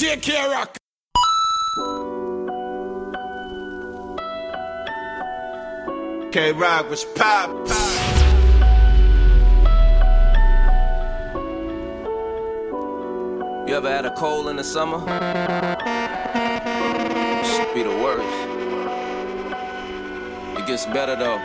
DJ K-Rock. K-Rock was pop. You ever had a cold in the summer? Should be the worst. It gets better though.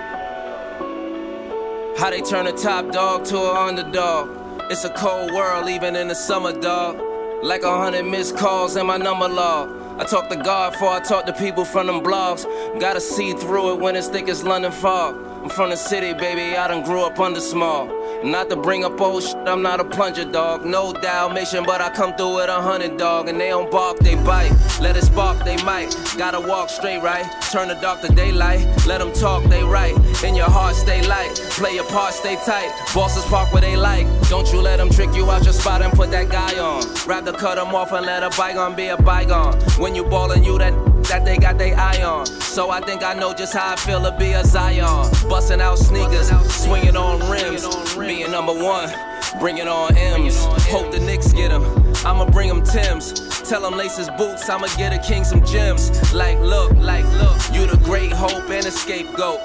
How they turn a top dog to an underdog. It's a cold world, even in the summer, dog. Like a hundred missed calls in my number log. I talk to God before I talk to people from them blogs. Gotta see through it when it's thick as London fog. I'm from the city, baby, I done grew up under small. Not to bring up old shit, I'm not a plunger dog. No Dalmatian, but I come through with a hundred dog. And they don't bark, they bite. Let it spark, they might. Gotta walk straight, right? Turn the dark to daylight. Let them talk, they right. In your heart, stay light. Play your part, stay tight. Bosses park where they like. Don't you let them trick you out your spot and put that guy on. Rather cut them off and let a bygone be a bygone. When you ballin', you that that they got their eye on. So I think I know just how I feel to be a Zion. Busting out sneakers, swinging on rims, being number one, bringing on M's. Hope the Knicks get him. I'ma bring him Tim's. Tell him lace his boots, I'ma get a king some gems. Like, look, like, look, you the great hope and a scapegoat.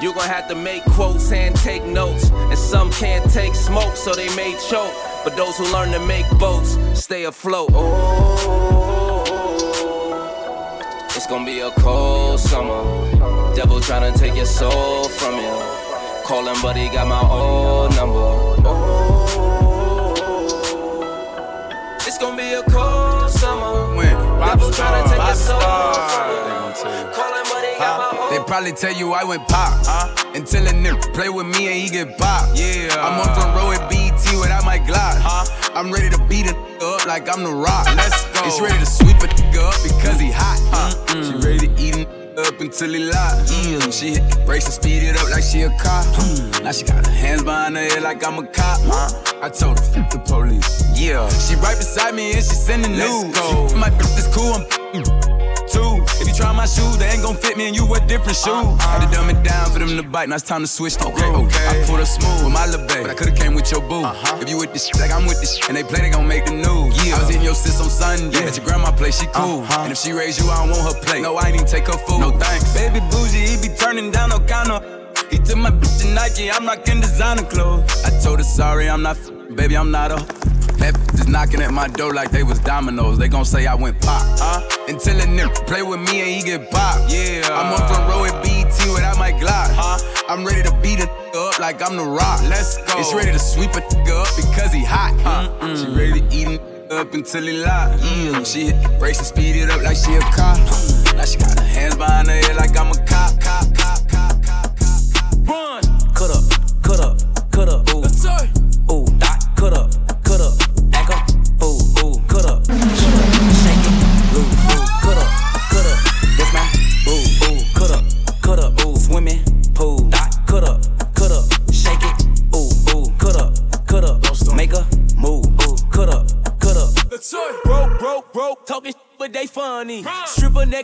You gon' have to make quotes and take notes. And some can't take smoke, so they may choke. But those who learn to make boats stay afloat. Oh, it's gonna be a cold summer. Devil tryna take your soul from you. Call him, but he got my old number. Oh, it's gonna be a cold summer. When Devil tryna take your soul from you. gonna. Call him, but he got my old They probably tell you I went pop. Until a nigga play with me and he get pop. Yeah. I'm on front row at BT without my Glock. I'm ready to beat a up like I'm the rock. Let's go. It's ready to sweep a nigga up because he hot. huh She ready to eat a up until he lock. Mm. She hit the brakes and speed it up like she a cop. Now she got her hands behind her head like I'm a cop. I told her, fuck the police. Yeah. She right beside me and she sending Let's news. go. My bitch is cool, I'm you try my shoes, they ain't gon' fit me and you wear different shoes. Had to dumb it down for them to bite, now it's time to switch the Okay, okay. I pulled her smooth with my little baby, but I could've came with your boo. If you with this shit like I'm with this shit, and they play, they gon' make the news. Yeah. I was in your sis on Sunday, at your grandma place, she cool. Uh-huh. And if she raised you, I don't want her plate. No, I ain't even take her food. No thanks. Baby bougie, he be turning down no counter. He took my bitch to Nike, I'm rockin' designer clothes. I told her sorry, I'm not, f- baby, I'm not a. That is knocking at my door like they was dominoes. They gon' say I went pop. Huh? Until a nigga play with me and he get pop. Yeah. I'm on front row at BT without my Glock. Huh? I'm ready to beat a up like I'm the rock. Let's go. It's ready to sweep a up because he hot. Huh? She ready to eat him up until he lock. Mm. She hit the brakes and speed it up like she a cop. Now she got her hands behind her head like I'm a cop, cop, cop, cop.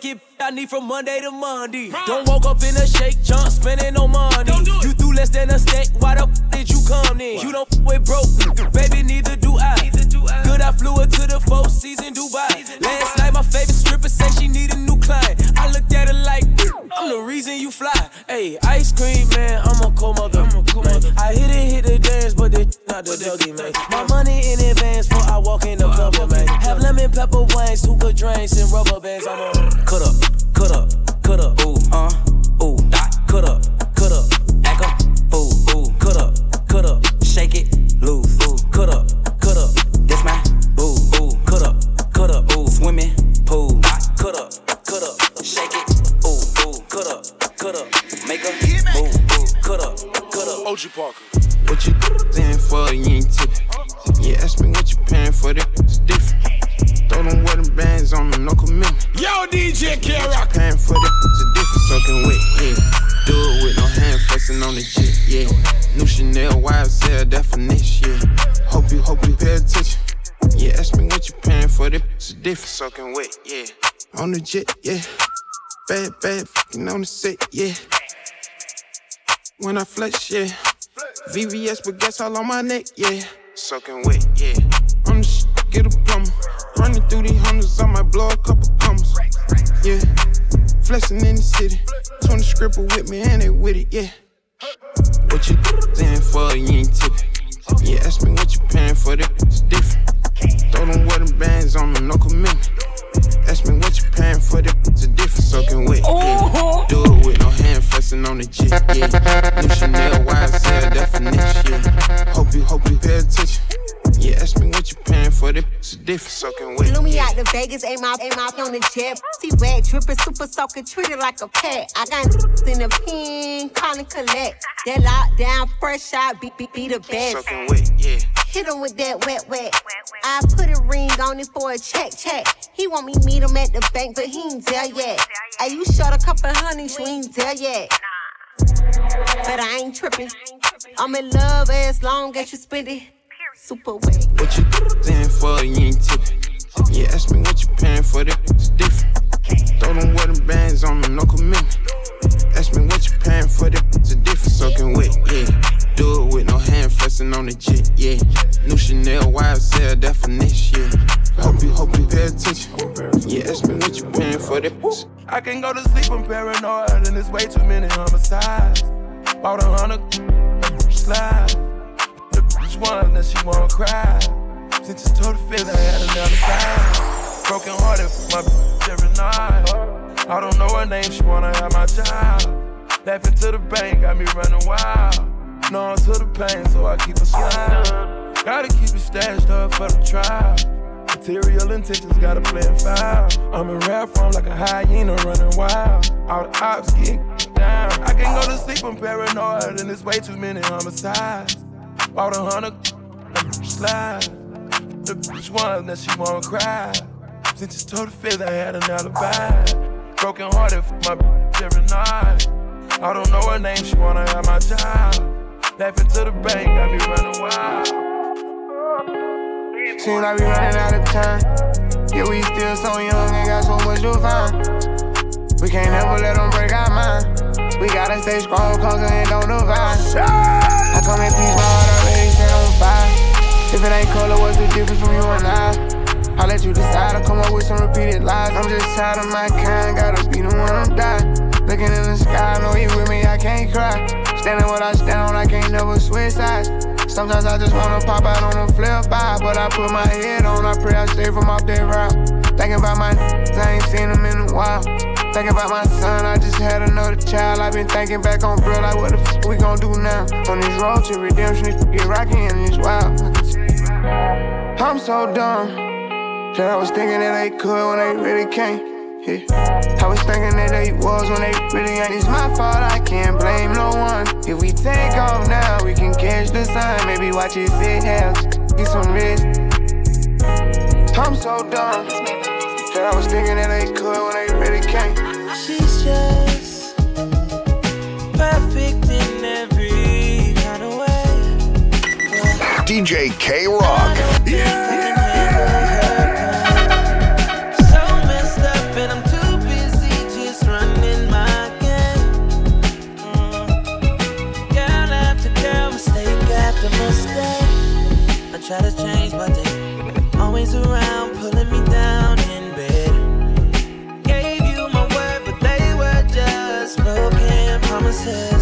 I need from Monday to Monday. Don't walk up in a shake, jump, spending no money. You do less than a steak, why the f did you come in? You don't f with broke, baby, neither do I. Neither do I. Good, I flew her to the four season Dubai. Last night, my favorite stripper said she need a new client. I looked at her like, I'm the reason you fly. Hey, ice cream, man, I'm a cold mother. man. I hit it, hit the dance, but this not the doggy, man. My money in advance before I walk in the club, man. Have lemon pepper wings, hookah drinks, and rubber bands. I'm a cut up, cut up, cut up, ooh, uh, ooh, dot, cut up, cut up, act up, ooh, ooh, cut up, cut up, shake it, loose, ooh, cut up, cut up, that's my, ooh, ooh, cut up, cut up, ooh, swimming pool, dot, cut up, cut up, shake it, ooh, ooh, cut up, cut up, make a move, ooh, cut up, cut up. OG Parker. What you in for? You ain't tipping. Yeah, ask me what you paying for. That it's different. Bands on them, no commitment. Yo, DJ K-Rock. Paying for the it's a different soaking wet. Yeah, do it with no hand flexing on the jet. Yeah, new Chanel YSL definition. Yeah, hope you hope you pay attention. Yeah, ask me what you paying for. the it's a different soaking wet. Yeah, on the jet. Yeah, bad bad fucking on the set. Yeah. When I flex, yeah. VVS, but guess all on my neck, yeah. Soaking wet, yeah. I'm the sh- get a plumber. Running through these hundreds, I might blow a couple commas. Yeah, flexing in the city. 20 scripper with me and they with it, yeah. What you stand for, you ain't tipping. Yeah, ask me what you paying for, it's different. Throw them wedding bands on them, no commitment. Ask me what you paying for, it's a different soaking wet. Yeah. Do it with no hand flexing on the jit, yeah. New Chanel YSL definition. Hope you, hope you pay attention. Yeah, ask me what you paying for the it's different soaking wet. Flew me out to Vegas, aim out, aim out on the jet. See wet, dripping, super soaking, treated like a pet. I got in the pin, calling collect. That lockdown, fresh out, beat, beat, beat the best. Soaking wet, yeah. Hit him with that wet, wet. I put a ring on it for a check, check. He want me meet him at the bank, but he ain't there yet. Hey, you shot a couple honeys, you ain't there yet. But I ain't tripping. I'm in love as long as you spend it. Super wet. What you stand for, you ain't tipping. Yeah, ask me what you paying for, it's different. Throw them wedding bands on them, no commitment. Ask me what you paying for, the it's a different soaking wet, yeah. Do it with no hand flexing on the jit, yeah. New Chanel YSL definition, yeah. Hope you, hope you pay attention. Yeah, ask me what you paying for this. I can go to sleep, I'm paranoid, and there's way too many homicides. Bought a hundred slide. One that she won't cry. Since you told the fifth, I had another five. Broken hearted for my bitch every night. I don't know her name, she wanna have my child. Laughing to the bank, got me running wild. No to the pain, so I keep a smile. Gotta keep it stashed up for the trial. Material intentions gotta play it foul. I'm in rap form like a hyena running wild. All the ops get down. I can't go to sleep, I'm paranoid, and there's way too many homicides. Bought a hundred slide. The bitch one that she won't cry. Since you told the fifth, I had an alibi. Broken hearted for my bitch every night. I don't know her name, she wanna have my child. Laughing to the bank, got me running wild. Seems like we running out of time. Yeah, we still so young and got so much to find. We can't ever let them break our mind. We gotta stay strong, conquer and don't divide. I come in peace, my heart If it ain't color, what's the difference from you and I? I'll let you decide. I come up with some repeated lies. I'm just tired of my kind, gotta be the one I'm dying. Looking in the sky, know you with me, I can't cry. Standing what I stand on, I can't never switch sides. Sometimes I just wanna pop out on a flip by, but I put my head on, I pray I stay from off that route. Thinking about my I ain't seen them in a while. Thinking about my son, I just had another child. I've been thinking back on bro, like what the f we gon' do now? On this road to redemption, it get rocky and it's wild. I'm so dumb that I was thinking that they could when they really can't. Yeah. I was thinking that they was when they really ain't. It's my fault, I can't blame no one. If we take off now, we can catch the sun. Maybe watch it sit here, get some rest. I'm so dumb that I was thinking that they could when they really can't. She's just perfect in every kind of way. DJ K Rock. Yeah. Broken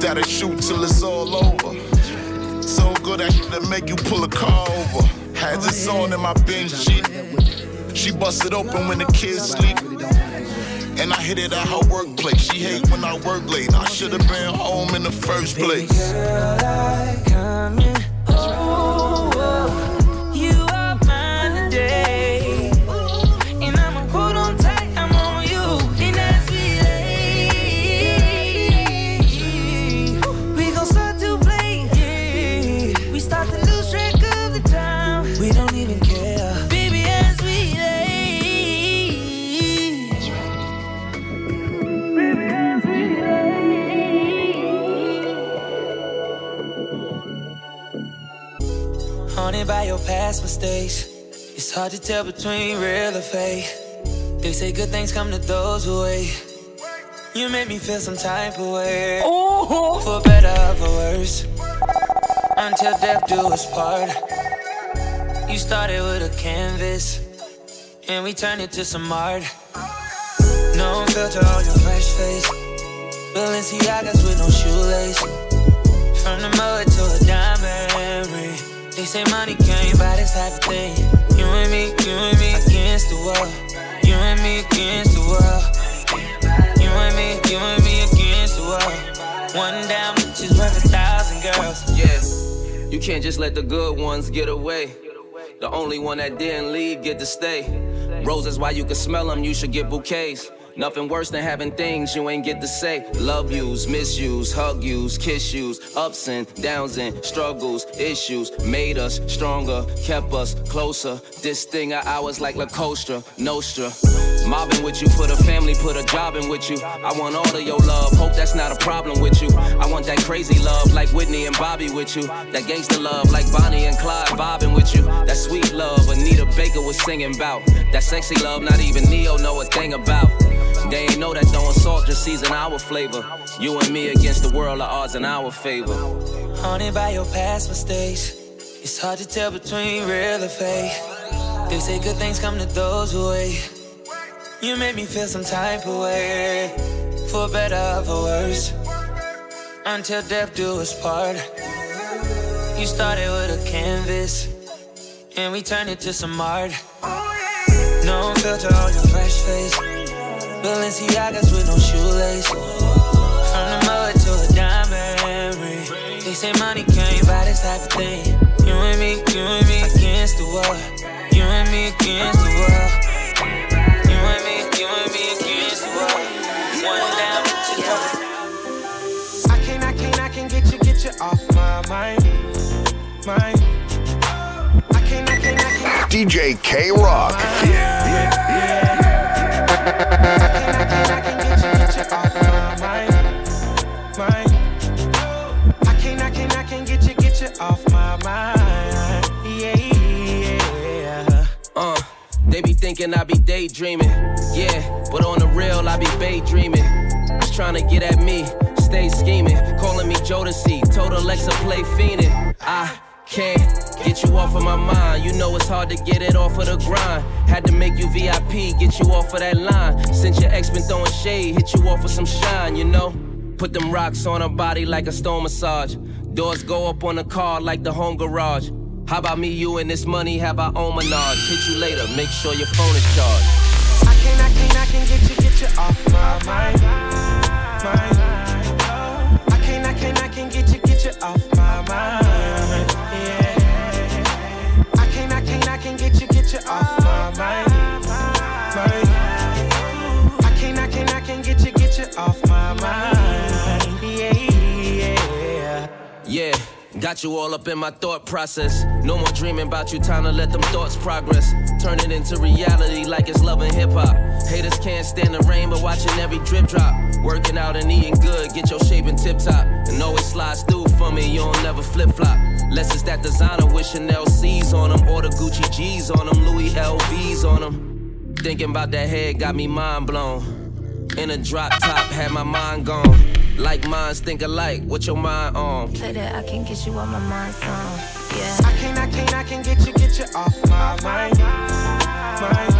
That'll shoot till it's all over. So good at that make you pull a car over. Had this on in my sheet. She busted open when the kids sleep. And I hit it at her workplace. She hate when I work late. I should have been home in the first place. Girl, I come in. Past mistakes. It's hard to tell between real or fake. They say good things come to those who wait. You made me feel some type of way. Oh. For better or for worse. Until death do us part. You started with a canvas. And we turned it to some art. No filter on your fresh face. Balenciagas with no shoelace. From the mud to a diamond ring. They say money can't buy this type of thing. You and me, you and me against the world. You and me against the world. You and me, you and me against the world. One which is worth a thousand girls. Yeah, you can't just let the good ones get away. The only one that didn't leave get to stay. Roses, why you can smell them, you should get bouquets. Nothing worse than having things you ain't get to say. Love yous, misuse, hug yous, kiss yous, ups and downs and struggles, issues. Made us stronger, kept us closer. This thing of ours like La Costa, Nostra. Mobbing with you put a family, put a job in with you. I want all of your love, hope that's not a problem with you. I want that crazy love like Whitney and Bobby with you. That gangster love like Bonnie and Clyde vibing with you. That sweet love Anita Baker was singing about. That sexy love not even Ne-Yo know a thing about. They ain't know that throwing salt just season our flavor. You and me against the world, the odds in our favor. Haunted by your past mistakes. It's hard to tell between real or fake. They say good things come to those who wait. You made me feel some type of way. For better or for worse. Until death do us part. You started with a canvas. And we turned it to some art. No filter on your fresh face. Balenciagas with no shoelace. From the mud to a diamond ring. They say money can't buy this type of thing. You and me, you and me against the world. You and me against the world. You and me, you and me against the world. One down, just one. I can't, I can't, I can't get you, get you off my mind. Mind. I can't, I can't, I can't. DJ K Rock. Mind. Yeah, yeah. Uh, they be thinking I be daydreaming. Yeah, but on the real, I be daydreaming. Just trying to get at me, stay scheming. Calling me Jodeci, told Alexa play fiendin'. I can't get you off of my mind. You know it's hard to get it off of the grind. Had to make you VIP, get you off of that line. Since your ex been throwing shade, hit you off with some shine, you know? Put them rocks on her body like a stone massage. Doors go up on the car like the home garage. How about me, you, and this money have our own menage? Hit you later, make sure your phone is charged. I can, I can, I can get you, get you off my mind. mind. Got you all up in my thought process. No more dreaming about you, time to let them thoughts progress. Turn it into reality like it's loving hip hop. Haters can't stand the rain, but watching every drip drop. Working out and eating good, get your shape in tip top. And always slides through for me, you don't never flip flop. Less it's that designer with Chanel C's on them, or the Gucci G's on them, Louis LV's on them. Thinking about that head got me mind blown. In a drop top, had my mind gone. Like minds think alike, what your mind on? Play that I can get you on my mind song. Yeah. I can't, I can't, I can get you, get you off my mind. mind.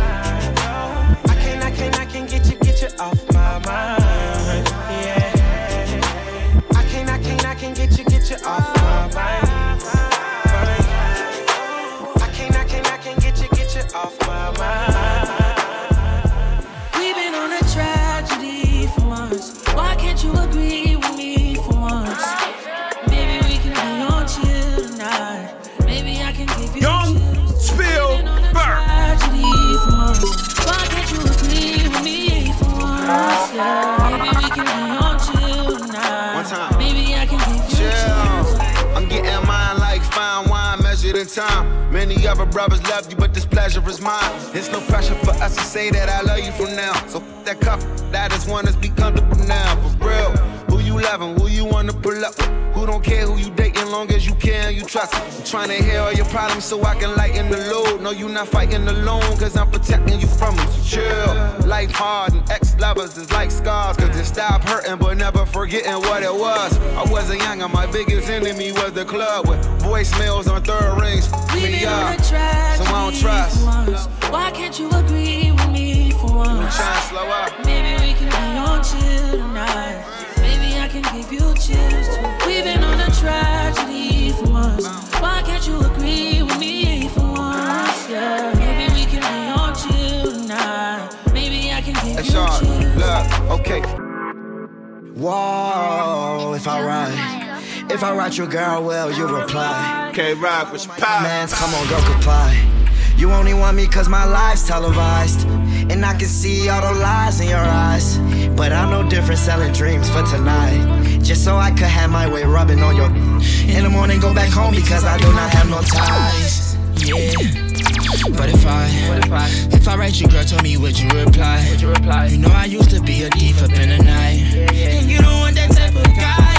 Many other brothers love you, but this pleasure is mine. It's no pressure for us to say that I love you from now. So that cup, that is one that's be comfortable now. For real, who you loving, who you wanna pull up with? Who don't care who you dating, long as you care and you trust. I'm trying to hear all your problems so I can lighten the load. No, you not fighting alone, cause I'm protecting you from them. So chill. Life hard and ex lovers is like scars, cause it stop hurting, but never forgetting what it was. I wasn't young, and my biggest enemy was the club with voicemails on third rings. We've Me up, so I don't trust. once. Why can't you agree with me for once? I'm trying to slow up. Maybe we can be on chill tonight. Maybe I can give you chills too. We've been on a tragedy for months. Why can't you agree with me for once? Yeah. Maybe we can be on chill tonight. Maybe I can give Hey, you Sean, chills. look, okay. Whoa, if I ride, if I write your girl, well, you reply. Okay, rock with power. Mans, come on, girl, comply. You only want me cause my life's televised. And I can see all the lies in your eyes. But I'm no different selling dreams for tonight. Just so I could have my way rubbing on your. In the morning, go back home because I do not have no ties. Yeah. But if I, if I, write you, girl, tell me would you reply? Would you reply? You know I used to be a thief up in the night, and you don't want that type of guy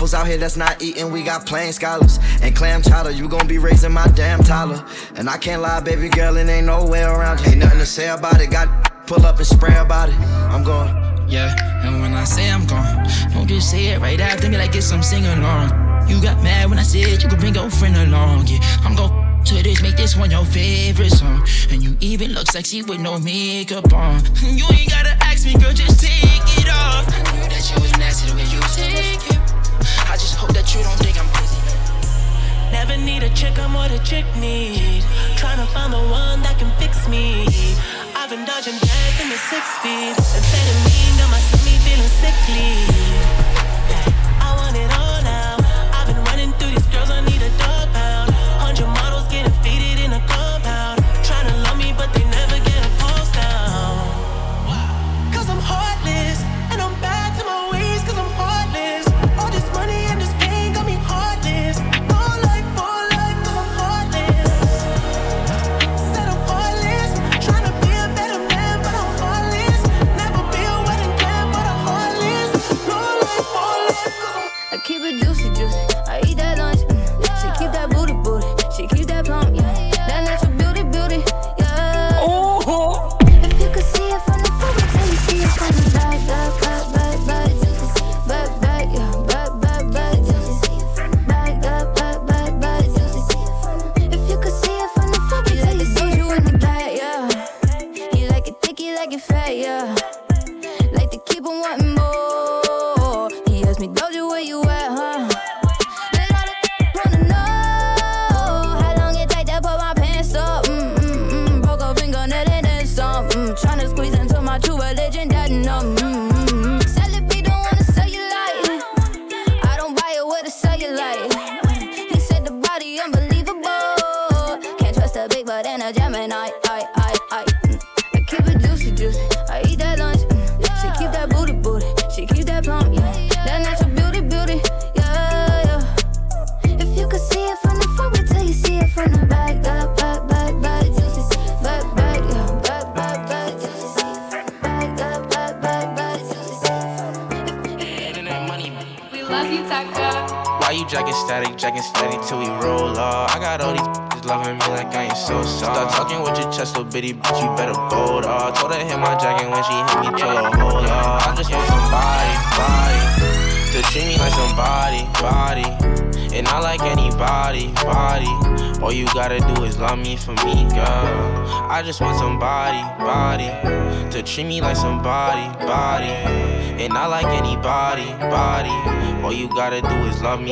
couples out here that's not eating, we got plain scholars. And clam chowder, you gon' be raising my damn toddler. And I can't lie, baby girl, it ain't no way around. Ain't nothing to say about it, got pull up and spray about it. I'm going. Yeah, and when I say I'm gone, don't just say it right after me like it's some sing along. You got mad when I said you could bring your friend along. Yeah, I'm gon' to this, make this one your favorite song. And you even look sexy with no makeup on. You ain't gotta ask me, girl, just take that you don't think I'm crazy. Never need a chick, I'm what a chick need. Tryna find the one that can fix me. I I've been dodging death in the six speed. Amphetamine got my stomach feeling sickly. bitty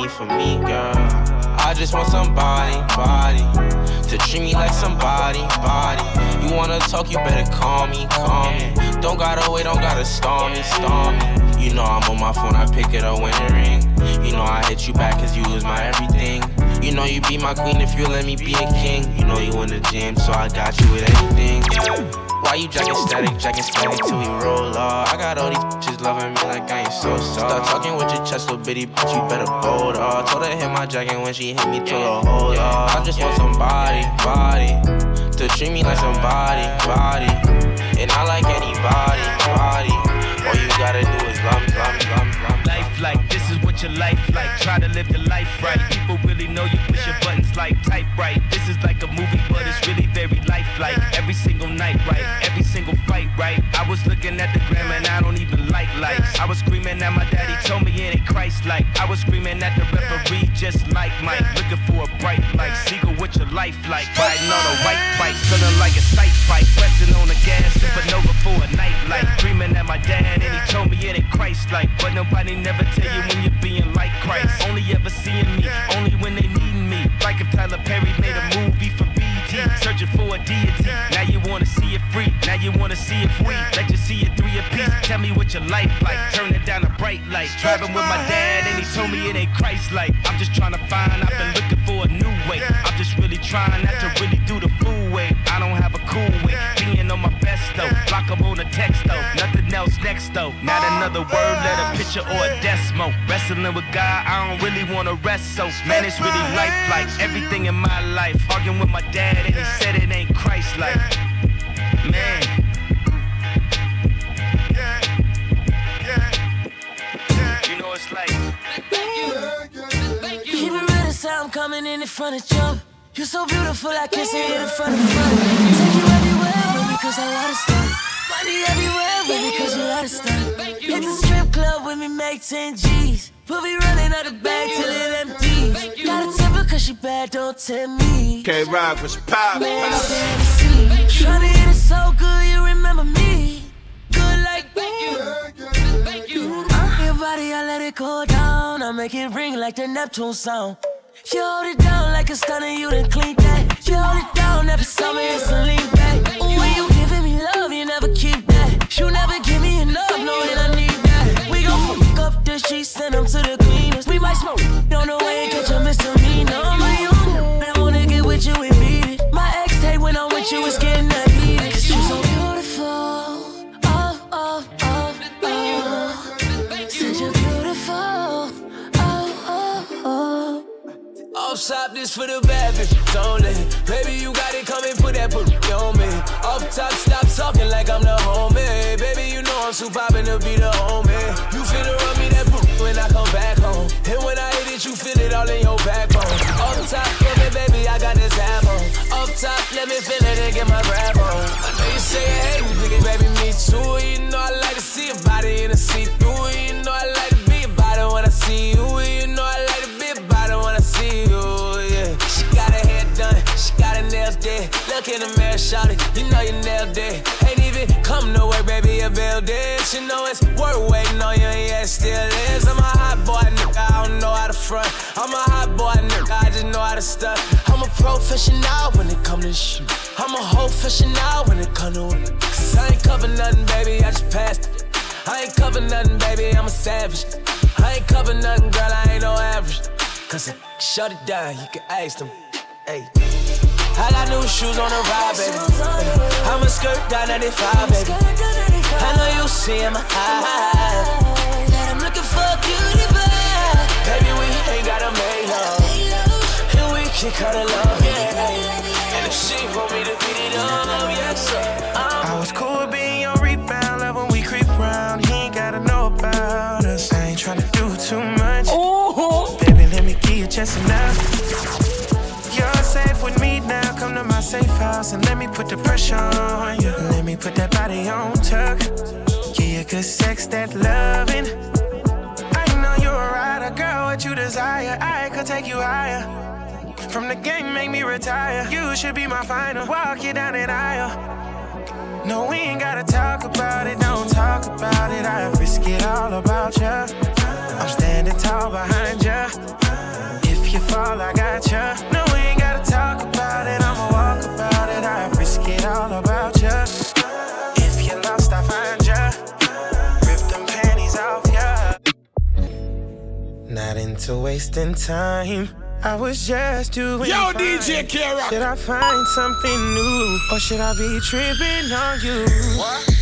for me, girl. I just want somebody, body, to treat me like somebody, body you wanna talk, you better call me, call me. Don't gotta wait, don't gotta storm me, storm me. You know I'm on my phone, I pick it up when it ring. You know I hit you back cause you was my everything. You know you be my queen if you let me be a king. You know you in the gym, so I got you with anything. Why you jacking static, jacking static till we roll off? I got all these bitches loving me like I ain't so soft. Start talking with your chest, little bitty bitch, you better bold off. Told her hit my jacket when she hit me, told her hold off. I just want somebody, body to treat me like somebody, body. And I like anybody, body. All you gotta do is love me, love me, love me, love me. Life like this is what your life like. Try to live your life right. People really know you push your buttons like type right. This is like a movie, but it's really very lifelike. Every single night, right? Every single fight, right? I was looking at the gram and I don't even like lights. I was screaming at my daddy, told me it ain't Christ like. I was screaming at the referee, just like Mike. Looking for a bright light. Seagull, what your life like? Riding on a white bike, feeling like a sight fight. Pressing on the gas, supernova for a night light. Dreaming at my dad and he told me it ain't Christ like. But nobody never tell you when you're being like Christ. Only ever seeing me, only when they need me. Like if Tyler Perry made a movie for searching for a deity. Now you wanna see it free, now you wanna see it free. Let you see it three apiece. Tell me what your life like, turn it down a bright light. Driving with my dad, and he told me it ain't Christ like. I'm just trying to find, I've been looking for a new way. I'm just really trying not to really do the I don't have a cool way, being on my best though. Block up on a text though, nothing else next though. Not another word, let a picture or a decimal. Wrestling with God, I don't really wanna rest so. Man, it's really life like everything in my life. Arguing with my dad, and he said it ain't Christ like. Man. You know it's like. Keep it real, sound coming in in front of jump. You're so beautiful, I can't see it in front of front. Take you everywhere, baby, cause I love to stuff. Money everywhere, baby, cause you love to stuff. Hit the strip club with me, make 10 G's. We'll be running out the bag till it empties. Got a temper cause she bad, don't tell me. Can't ride for she pop. Man, I'm fantasy. Tryna hit it so good, you remember me. Good like thank you. Thank you. Uh, your body, I let it go down. I make it ring like the Neptune sound. You hold it down like a stunner, you done clean that. You hold it down, never saw me, it's a lean. Ooh, when you giving me love, you never keep that. You never give me enough, knowing I need that. We gon' fuck up the sheets, send them to the cleaners. We might smoke, don't know where you get your misdemeanor. My own, I wanna get with you and beat it. My ex hate when I'm with you, it's getting that. Off top, this for the bad bitches only. Baby, you got it, come and put that booty on me. Off top, stop talking like I'm the homie. Baby, you know I'm too poppin' to be the homie. You finna run me that booty when I come back home. And when I hit it, you feel it all in your backbone. Off top, yeah, baby, I got this half on. Off top, let me feel it and get my grab on. I know you say you hate me, nigga, baby, me too. You know I like to see your body in a see-through. You know I like to be about it when I see you. Look in the mirror, shout it, you know you nailed it. Ain't even come to work, baby, you build it. You know it's worth waiting on you, yeah, it still is. I'm a hot boy, nigga, I don't know how to front. I'm a hot boy, nigga, I just know how to stunt. I'm a professional when it come to shoot. I'm a whole professional when it come to it. Cause I ain't cover nothing, baby, I just passed it. I ain't cover nothing, baby, I'm a savage. I ain't cover nothing, girl, I ain't no average. Cause I shut it down, you can ask them. Hey. I got new shoes on the ride, baby. I'm a skirt down 95, baby. I know you see in my eyes that I'm looking for a cutie pie. Baby, we ain't gotta make love. And we can cut it love, yeah. And if she want me to beat it up, yes, sir. Uh. I was cool with being your rebound, love when we creep around. He ain't gotta know about us. I ain't tryna do too much. Ooh. Baby, let me give you just enough. Safe house and let me put the pressure on you. Let me put that body on tuck. Give you good sex, that loving. I know you're a rider, girl. What you desire, I could take you higher. From the game, make me retire. You should be my final. Walk you down that aisle. No, we ain't gotta talk about it, don't talk about it. I risk it all about ya. I'm standing tall behind ya. If you fall, I got ya. No, we ain't gotta talk about it, all about ya. If you lost, I find ya. Rip them panties off ya. Not into wasting time. I was just doing Yo, fine. DJ K-Rock. Should I find something new or should I be tripping on you?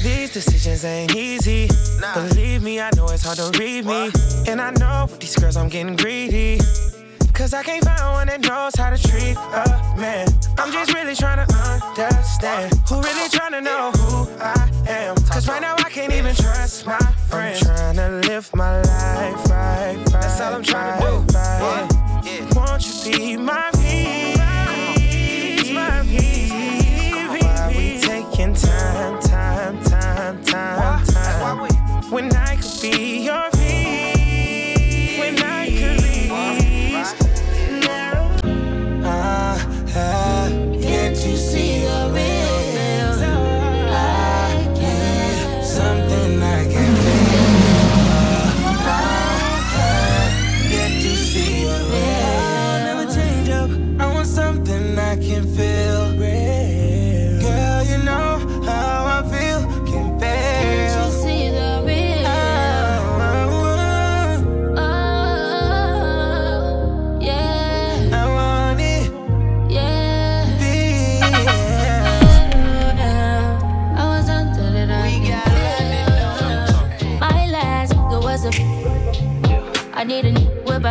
These decisions ain't easy. Believe me, I know it's hard to read me. And I know with these girls I'm getting greedy. Cause I can't find one that knows how to treat a man. I'm just really trying to understand who really trying to know who I am. Cause right now I can't even trust my friends. I'm trying to live my life right, right. That's all I'm trying to do. Right. Won't you be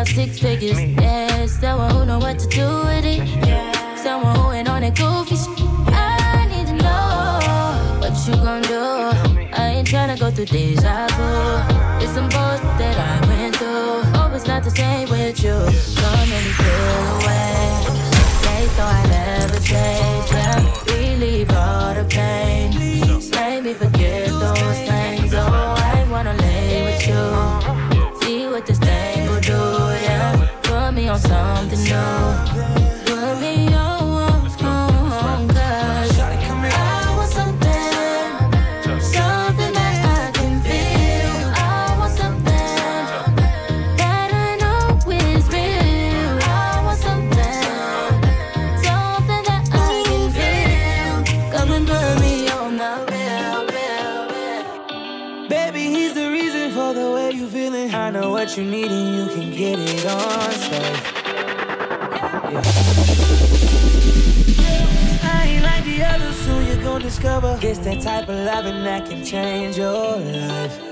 about six figures. Yeah, someone who know what to do with it. Yeah, Someone who ain't on that goofy shit. I need to know what you gon' do. I ain't tryna go through deja vu. It's some bullshit that I went through. Hope it's not the same with you. Come and feel away. Stay so I never change. discover it's that type of loving that can change your life.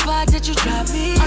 Why that you drop me.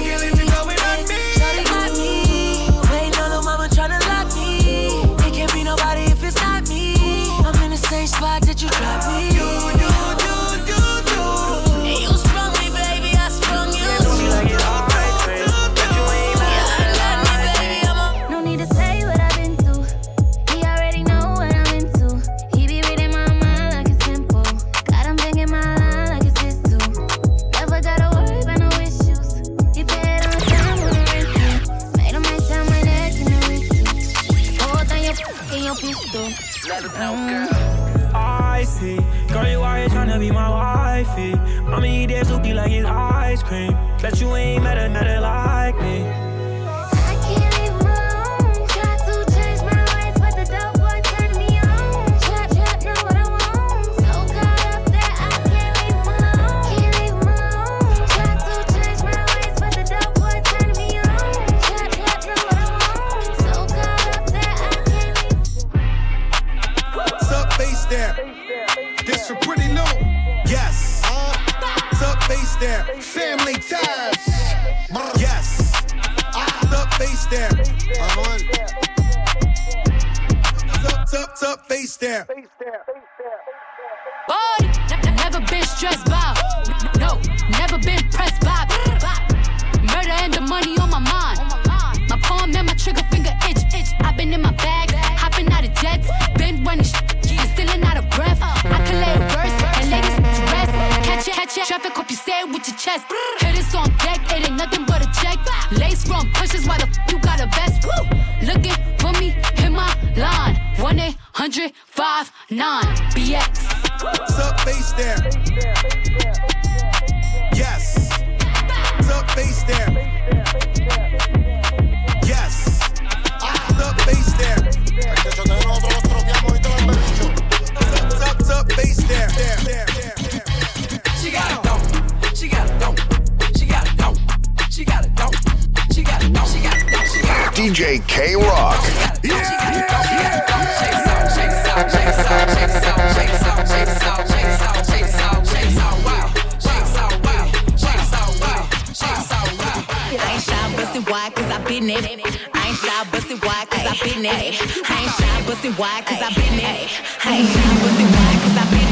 I ain't shy, but see why, cause I been there. I ain't shy, but see why, cause I been there. I ain't shy, but see why, cause I been there.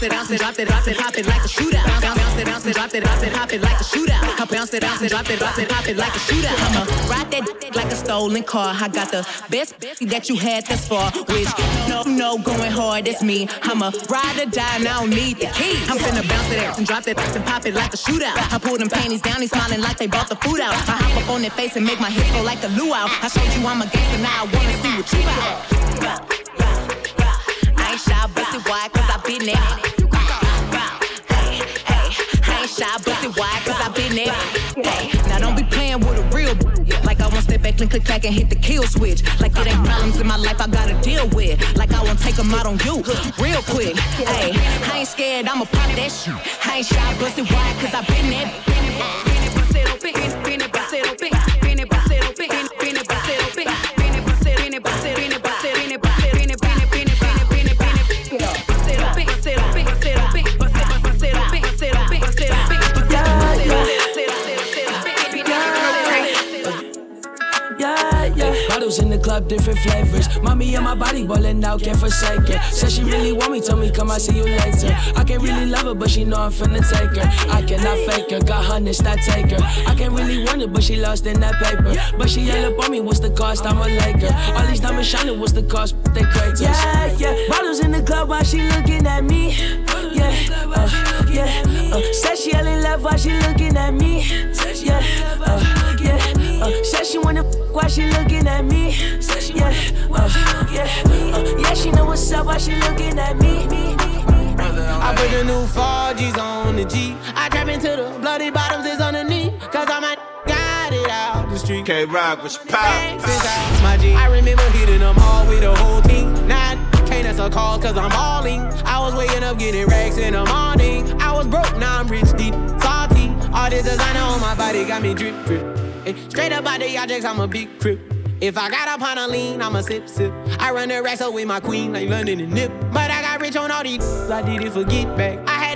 Bounce it, bounce it, drop it, drop it, hop it like a shootout. Bounce it, bounce it, drop it, drop it, hop it like a shootout. I bounce it, bounce it, drop it, drop it, hop it like a shootout. I'ma ride that like a stolen car. I got the best that you had thus far, which no, no, going hard. It's me. I'ma ride or die, and I don't need the key. I'm finna bounce it and drop it and pop it like a shootout. I pull them panties down, he's smiling like they bought the food out. I hop up on their face and make my hips go like a luau. I showed you I'm a gangster, now I wanna see what you got ain't shy, busted wide, cause I been there. Hey, hey, I ain't shy, busted wide, cause I been there. Hey, now don't be playing with a real like I won't step back, click, click, clack, and hit the kill switch. Like it ain't problems in my life I gotta deal with. Like I won't take them out on you real quick. Hey, I ain't scared, I'ma pop that shit. I ain't shy, busted wide, cause I been there. Been it, bust it open, been it, bust it open, in the club, different flavors. Mommy and my body ballin' out, can't forsake her. Said she really want me, told me come, I see you later. I can't really love her, but she know I'm finna take her. I cannot fake her, got hundreds, that take her. I can't really want it, but she lost in that paper. But she yell up on me, what's the cost? I'm a Laker. All these diamonds shining, what's the cost? They craters. Yeah, yeah. Bottles in the club while she looking at me. Yeah, uh, yeah. Uh, said she yelling love while she looking at me. Yeah, uh, yeah. Uh, said she wanna f- while she looking at me. Yeah, uh, yeah, uh, yeah. She know what's up Why she looking at me. I put the new 4Gs on the G. I trap into the bloody bottoms is underneath. Cause I'm a got it out the street. K Rock was power. Since I my G. I remember hitting them all with the whole team. Now can't answer calls cause I'm balling. I was waking up getting racks in the morning. I was broke, now I'm rich, deep, salty. All this designer on my body got me drip, drip. Eh, Straight up out the objects, I'm a big crip. If I got up on a lean, I'm a sip, sip. I run the racks with my queen, like London and Nip. But I got rich on all these, I did it for forget back.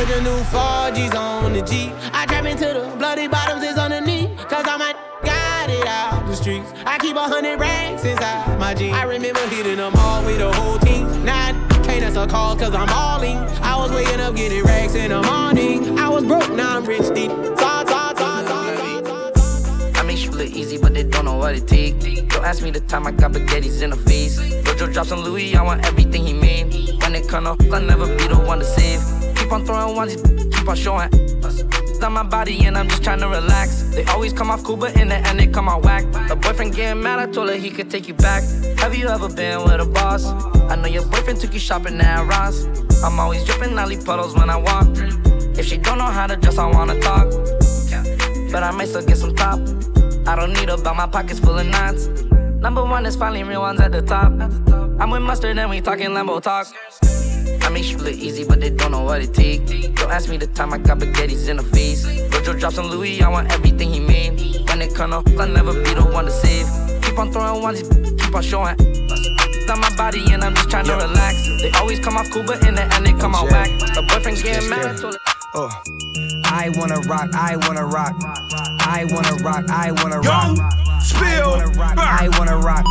Put the new 4Gs on the G. I trap into the bloody bottoms is underneath. Cause I'm a got it out the streets. I keep a hundred racks inside my jeans. I remember hitting them all with the whole team. Now I can't answer calls cause I'm balling. I was waking up getting racks in the morning. I was broke, now I'm rich deep. I make shit look easy, but they don't know what it take. Don't ask me the time I got spaghettis in the face. Jojo drops on Louis, I want everything he made. When it come up, I'll never be the one to save. Keep on throwing ones, keep on showing. On my body and I'm just trying to relax. They always come off cool, but in the end they come out whack. The boyfriend getting mad, I told her he could take you back. Have you ever been with a boss? I know your boyfriend took you shopping at Ross. I'm always dripping, leave puddles when I walk. If she don't know how to dress, I wanna talk. But I might still get some top. I don't need her, but my pockets full of knots. Number one is finally real ones at the top. I'm with mustard and we talking Lambo talk. I make shit look easy, but they don't know what it take. Don't ask me the time I got spaghettis in the face. Jojo drops on Louis, I want everything he made. When it come up, I'll never be the one to save. Keep on throwing ones, keep on showing. On my body and I'm just trying to relax. They always come off cool, but in the end they come out whack. A boyfriend getting mad, I her. Oh. I wanna rock, I wanna rock. I wanna rock, I wanna rock. I wanna rock, I wanna rock.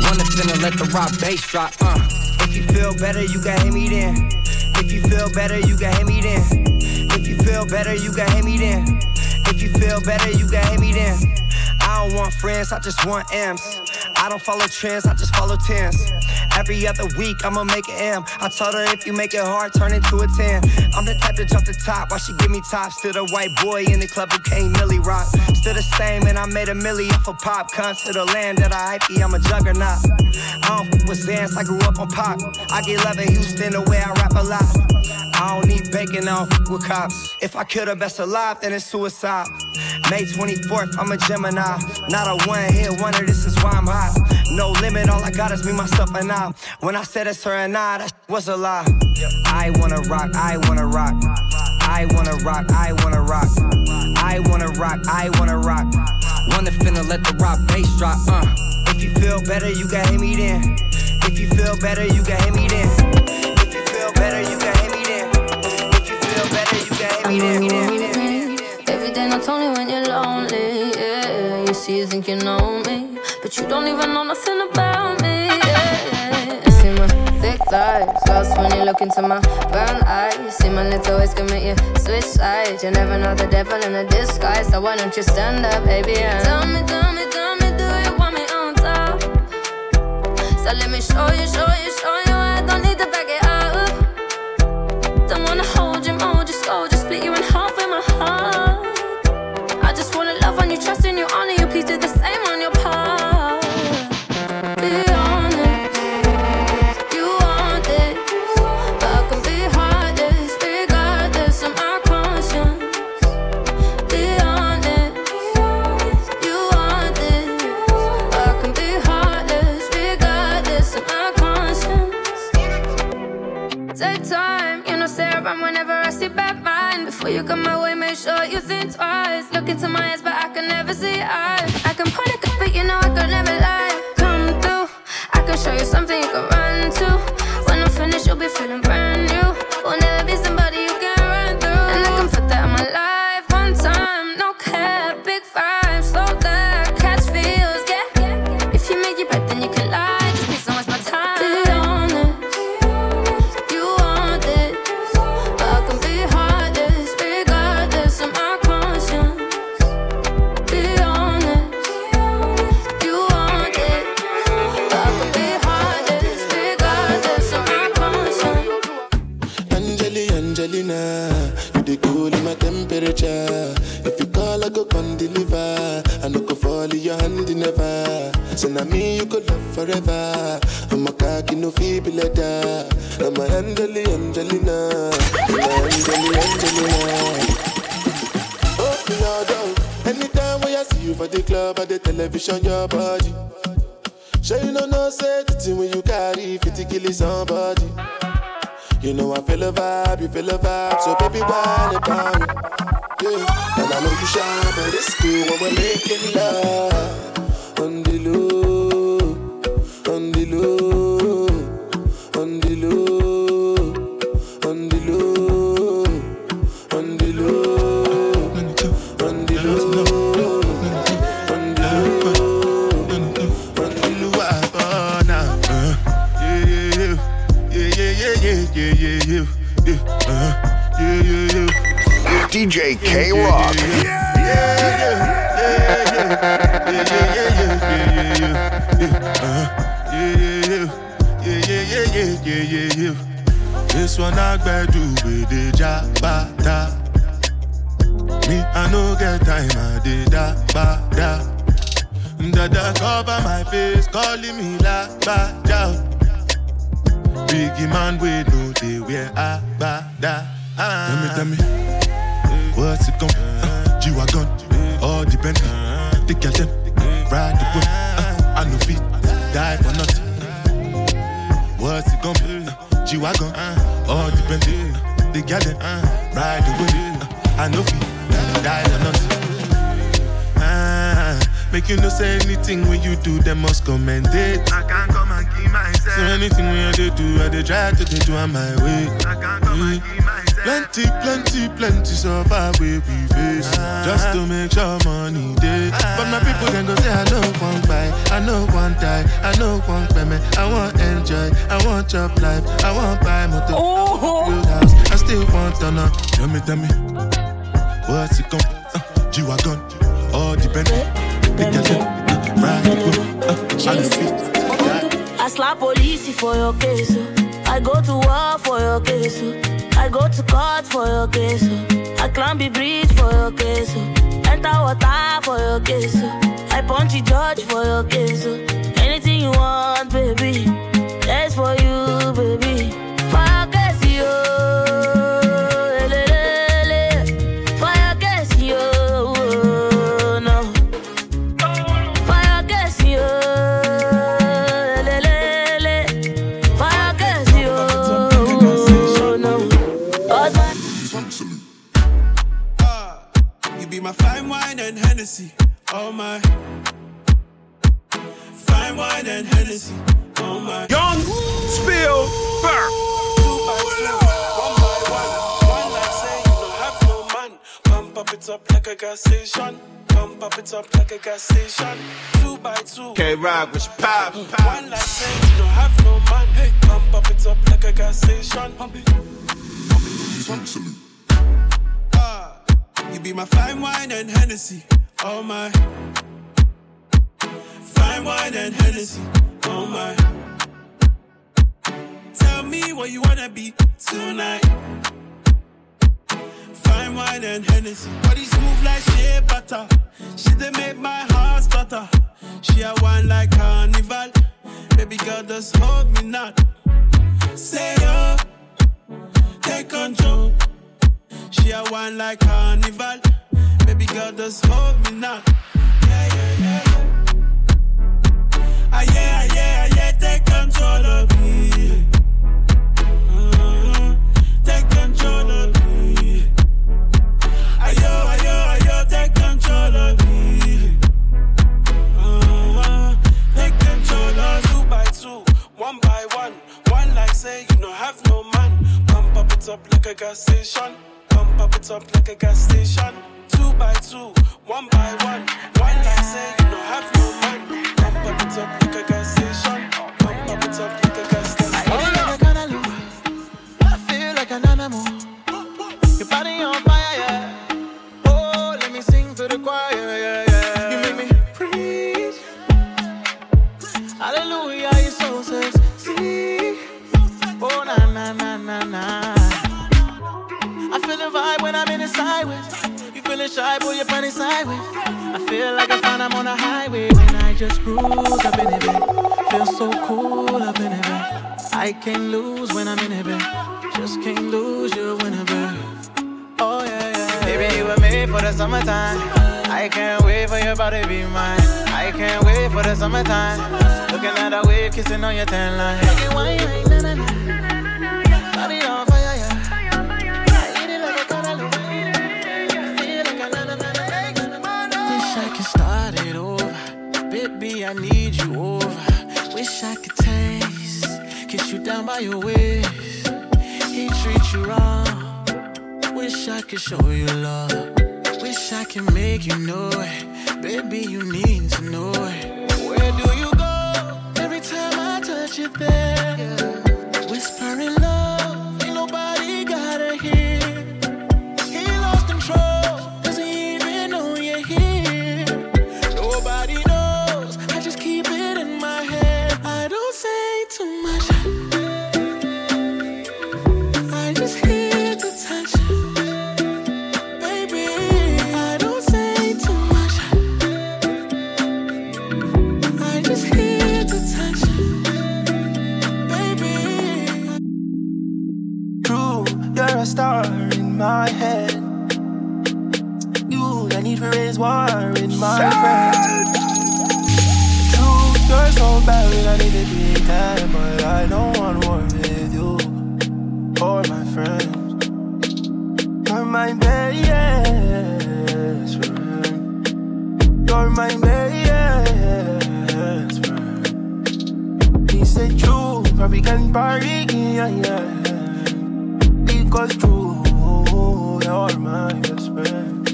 Wanna finna let the rock bass drop. Uh. If you feel better, you can hit me then. If you feel better, you can hit me then. If you feel better, you can hit me then. If you feel better, you can hit me then. I don't want friends, I just want M's. I don't follow trends, I just follow tens. Every other week, I'ma make an M. I told her if you make it hard, turn into a 10. I'm the type to jump the top while she give me tops. Still the white boy in the club who can't milli rock. Still the same, and I made a milli off of pop. Come to the land that I hype, I'm a juggernaut. I don't f with Xans, I grew up on pop. I get love in Houston the way I rap a lot. I don't need bacon, I don't f with cops. If I kill the best alive, then it's suicide. May 24th, I'm a Gemini. Not a one hit wonder, this is why I'm hot. No limit, all I got is me, myself, and I. When I said it's her and I, that was a lie. I wanna rock, I wanna rock. I wanna rock, I wanna rock. I wanna rock, I wanna rock. Wanna finna let the rock bass drop, uh. If you feel better, you can hit me then. If you feel better, you can hit me then. If you feel better, you can hit me then. If you feel better, you can hit me then. Every day, not only when you're lonely. Yeah, you see, you think you know me, but you don't even know nothing about me. Yeah, you see my thick thighs, lost when you look into my brown eyes. You see my little ways make you switch sides. You never know the devil in a disguise, so why don't you stand up, baby? And tell me, tell me, tell me, do you want me on top? So let me show you, show you, show you. I don't need to back mind. You come my way, make sure you think twice. Look into my eyes, but I can never see eyes. I can point a gun, but you know I could never lie. Come through, I can show you something you can run to. When I'm finished, you'll be feeling the your body. Sure you know no thing when you carry 50 kill somebody. You know I feel a vibe, you feel a vibe, so baby whine about me. Yeah, and I know you shy, but it's cool when we're making love I want job life, I want buy motor, oh. build house I still want to know, tell me, tell me What's it come, uh, G-Wagon, all the Bentley Big girl, ride the whip, uh, I the fit I slap police for your case. oh. I go to war for your case. oh. I go to court for your case. oh. I climb the bridge for your case. Enter water for your case. I punch the judge for your case. Anything you want, baby. That's for you, baby. For your it up like a gas station. Pump up it up like a gas station. Two by two. K Rock with your pop. One like say you don't have no man. Hey, pump up it up like a gas station. Pump it. Ah, you be my fine wine and Hennessy. Oh my. Fine wine and Hennessy. Oh my. Tell me what you wanna be tonight. Fine wine and Hennessy. Body smooth like shea butter. She they make my heart stutter. She a wine like carnival. Baby girl, just hold me not. Say yo, take control. She a wine like carnival. Baby girl, just hold me now. Yeah, yeah, yeah. Ah, yeah, ah, yeah, ah, yeah, take control of me. Say you don't have no man. Pump up it up like a gas station. Pump up it up like a gas station. Two by two, one yeah, yeah. Because true, you're my best friend.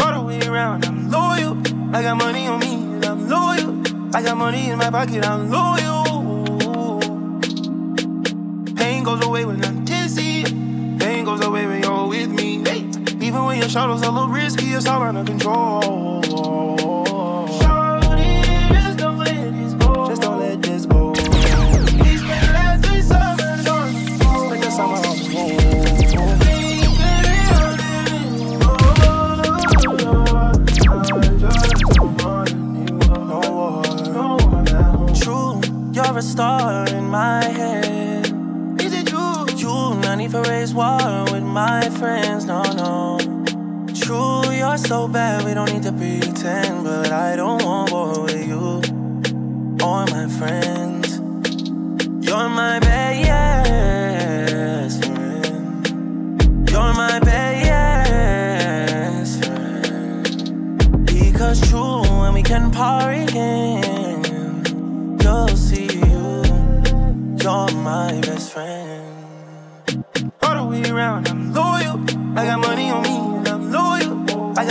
All the way around, I'm loyal. I got money on me, and I'm loyal. I got money in my pocket, I'm loyal. Pain goes away when I'm tipsy. Pain goes away when you're with me. Hey, even when your shadow's a little risky, it's all under control. A star in my head. Is it true? You, not need for raise war with my friends, no, no. True, you're so bad, we don't need to pretend. But I don't want war with you or my friends. You're my best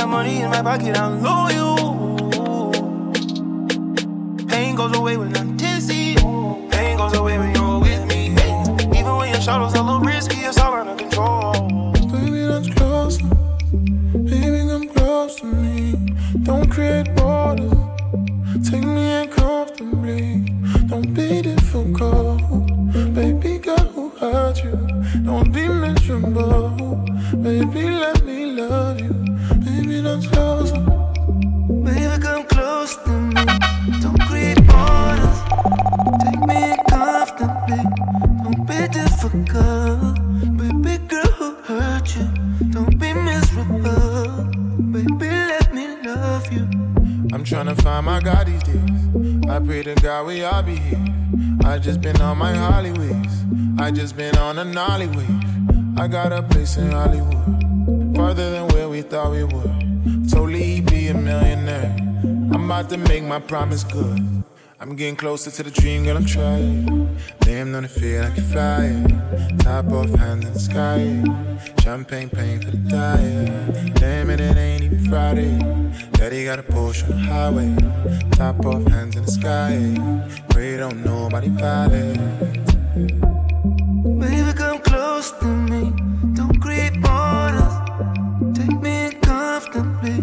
money in my pocket, I'm loyal. Pain goes away when about to make my promise good. I'm getting closer to the dream, girl. I'm trying. Damn, on the feel like can fly. it. Top off, hands in the sky. Champagne paying for the diet. Damn it, it ain't even Friday. Daddy got a Porsche on the highway. Top off, hands in the sky. Pray don't nobody violate. Baby, come close to me. Don't create borders. Take me in comfortably.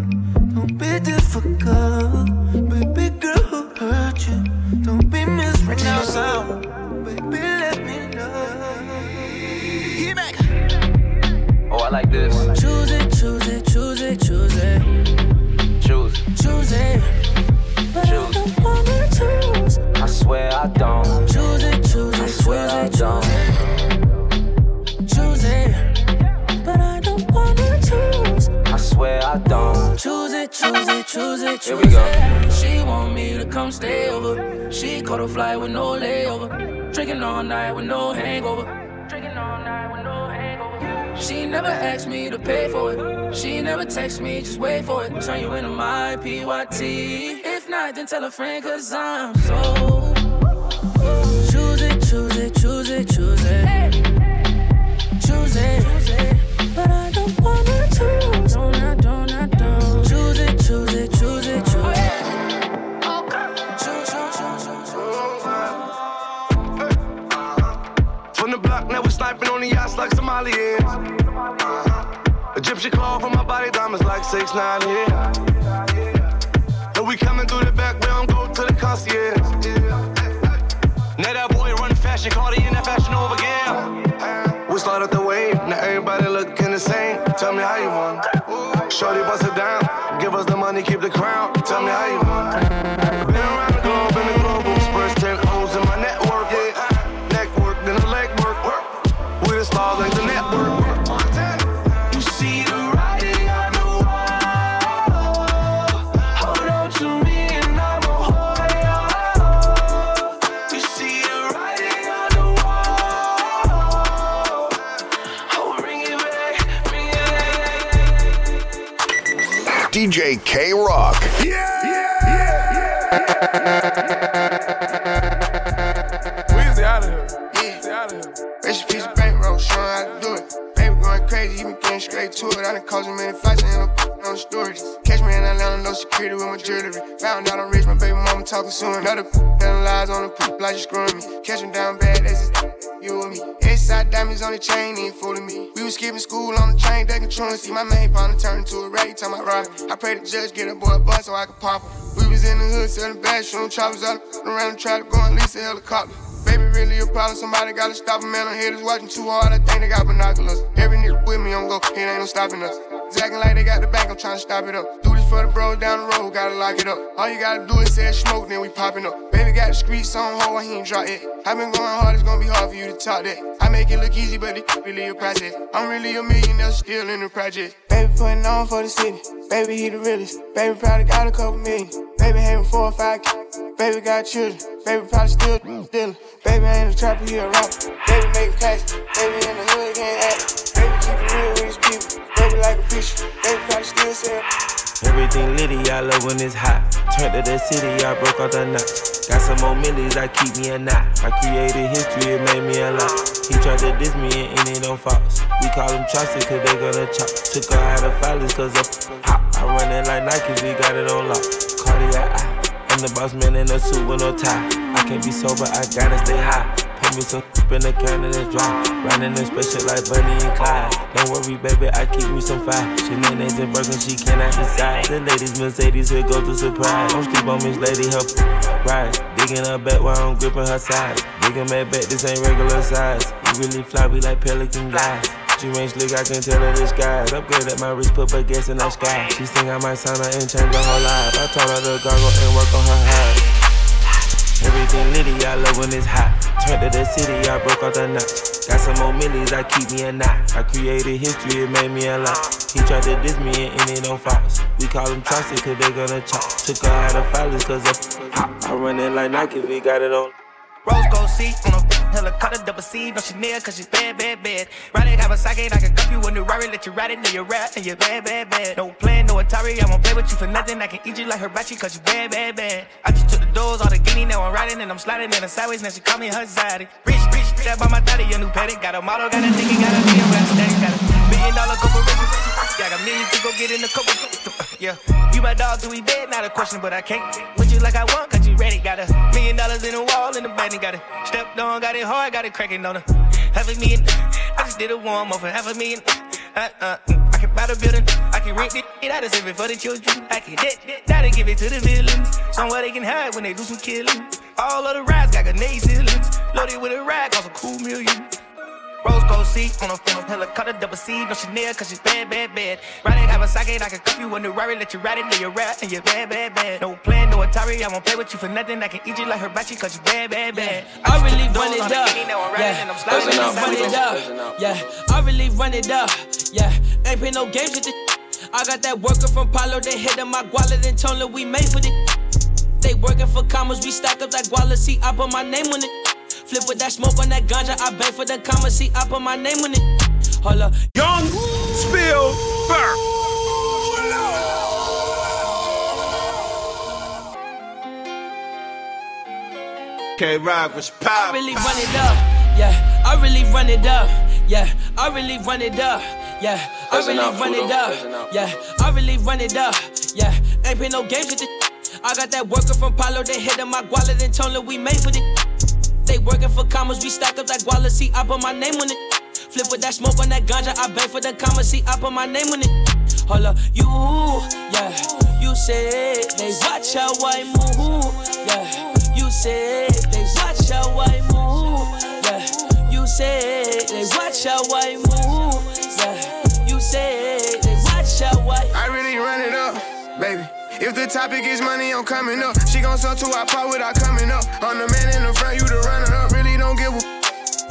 Don't be difficult. Be. Now sound. Baby, let me love. Get back. Oh, I like this. Choose it, choose it, choose it, choose it, Choose, choose it. But I don't wanna choose. I swear I don't. Choose it, choose it, choose it, Here we go. it. She want me to come stay over. She caught a flight with no layover. Drinking all night with no hangover. Drinking all night with no hangover. She never asked me to pay for it. She never text me, just wait for it. Turn you into my PYT. If not, then tell a friend, cause I'm so. Choose it, choose it, choose it, choose it. Like Somalians. Egyptian claw from my body, diamonds like 6 9 here. And we coming through the back, we don't go to the concierge. Now that boy run fashion, Cardi in that fashion over again. Uh-huh. We started the wave, now everybody looking the same. Tell me how you want. Shorty bust it down, give us the money, keep the crown. Tell me how you want. DJ K Rock. Yeah! yeah, yeah, yeah Weezy out of here. Weezy out of here. Rest in peace, bankroll, showing how to do it. Baby going crazy, he been getting straight to it. I done caused him many fights, I end up on the stories. Catch me in Atlanta, no security with my jewelry. Found out I'm rich, my baby mama talking soon. Another telling lies on the poop like you screwing me. Catch him down bad, that's just you and me. Inside diamonds on the chain, ain't fooling me. We was skipping school on the train, they controlling. See my main partner turn into a rag, time I it. I pray the judge get a boy a bus so I could pop him. We was in the hood selling shooting choppers out around the trap, going least a helicopter. Baby, really a problem. Somebody gotta stop him, man. I'm haters watching too hard. I think they got binoculars. Every nigga with me on go, it ain't no stopping us. Acting like they got the bank, I'm trying to stop it up. Do this for the bros down the road, gotta lock it up. All you gotta do is say smoke, then we popping up. Baby got the streets on hold, he ain't drop it. I been going hard, it's gonna be hard for you to talk that. I make it look easy, but it really a process. I'm really a millionaire, still in the project. Baby putting on for the city. Baby, he the realest. Baby probably got a couple million. Baby having four or five kids. Baby got children. Baby probably still dealing. Baby ain't a trapper, he a rapper. Baby making cash. Baby in the hood getting at. Baby keep his people. Baby like a preacher. Baby probably still sell. Everything litty, I love when it's hot. Turned to the city, I broke all the knots. Got some more millies, I keep me a knot. I created history, it made me a lot. He tried to diss me and end it on Fox. We call him Chaucer cause they gonna chop. Took her out of filers cause of hop. I run it like Nike, we got it on lock. Cardiac. I'm the boss man in a suit with no tie. I can't be sober, I gotta stay high. Me some in the can and it's dry. Riding in special like Bonnie and Clyde. Don't worry, baby, I keep me some fire. She names and broken, she cannot decide. The ladies, Mercedes, here go to surprise. Don't sleep on Miss Lady, help ride. Digging her back while I'm gripping her side. Digging my back, this ain't regular size. You really fly, we like pelican guys. She ain't slick, I can tell her disguise. Upgrade at my wrist, put her gas in the sky. She think I might sign her and change her whole life. I told her to gargle and work on her heart. Everything litty, I love when it's hot. Turned to the city, I broke out the notch. Got some more millies, I keep me a knot. I created history, it made me a lot. He tried to diss me and end it on Fox. We call him Chaucer, cause they gonna chop. Took her out of filers, cause of hop. I run it like Nike, we got it on. Rose gold seat on a helicopter, double C, no Chanel, cause she's bad, bad, bad. Ride it, have a socket, I can cup you in the Rari, let you ride it, know you're rap, and you're bad, bad, bad. No plan, no Atari, I won't play with you for nothing, I can eat you like hibachi, cause you bad, bad, bad. I just took the doors, all the guinea, now I'm riding, and I'm sliding in the sideways, now she call me her zaddy. Reach, reach, that by my daddy, a new paddock, got a model, got a nigga, got a million rap stack, got a million dollar corporation, I got millions to go get in the couple, yeah. You my dog till we dead, not a question, but I can't with you like I want, cause you ready, got a million dollars in the wall, in the bank, got it stepped on, got it hard, got it cracking on her. Half a million, I just did a warm up for half a million. Uh, uh, I can buy the building, I can rent it, it out of save it for the children. I can debt, gotta give it to the villains. Somewhere they can hide when they do some killing. All of the rides got grenade ceilings, loaded with a rag, cost a cool million. Rose gold seat on a phone, helicopter, double C, no Chanel, cause she's bad, bad, bad. Ride it, have a socket, I can cup you in the Rari, let you ride it, know you're rap, and you're bad, bad, bad. No plan, no Atari, I won't play with you for nothing, I can eat you like hibachi, cause you bad, bad, bad. I really run it up. Yeah, I really run it up. Yeah, I really run it up. Yeah, ain't play no games with this. I got that worker from Palo, they hit in my wallet and told her we made for this. They working for commas, we stack up that guala, see, I put my name on it. Flip with that smoke on that ganja, I beg for the comma, see, I put my name on it. Hold up. Young Spill Burr. K Rock was I really run it up, yeah. I really run it up, yeah. I really run it up, yeah. I really run it up, yeah. I really run it up, yeah. Ain't play no games with this. I got that worker from Palo, they hit in my wallet and told her we made for this. They working for commas, we stack up that guala, see, I put my name on it. Flip with that smoke on that ganja, I beg for the comma, see, I put my name on it. Hold up, you, yeah, you said they watch how I move, yeah. You said they watch how I move, yeah. You said they watch how I move, If the topic is money, I'm coming up. She gon' sell to our part without coming up. I'm the man in the front, you the runner up. Really don't give a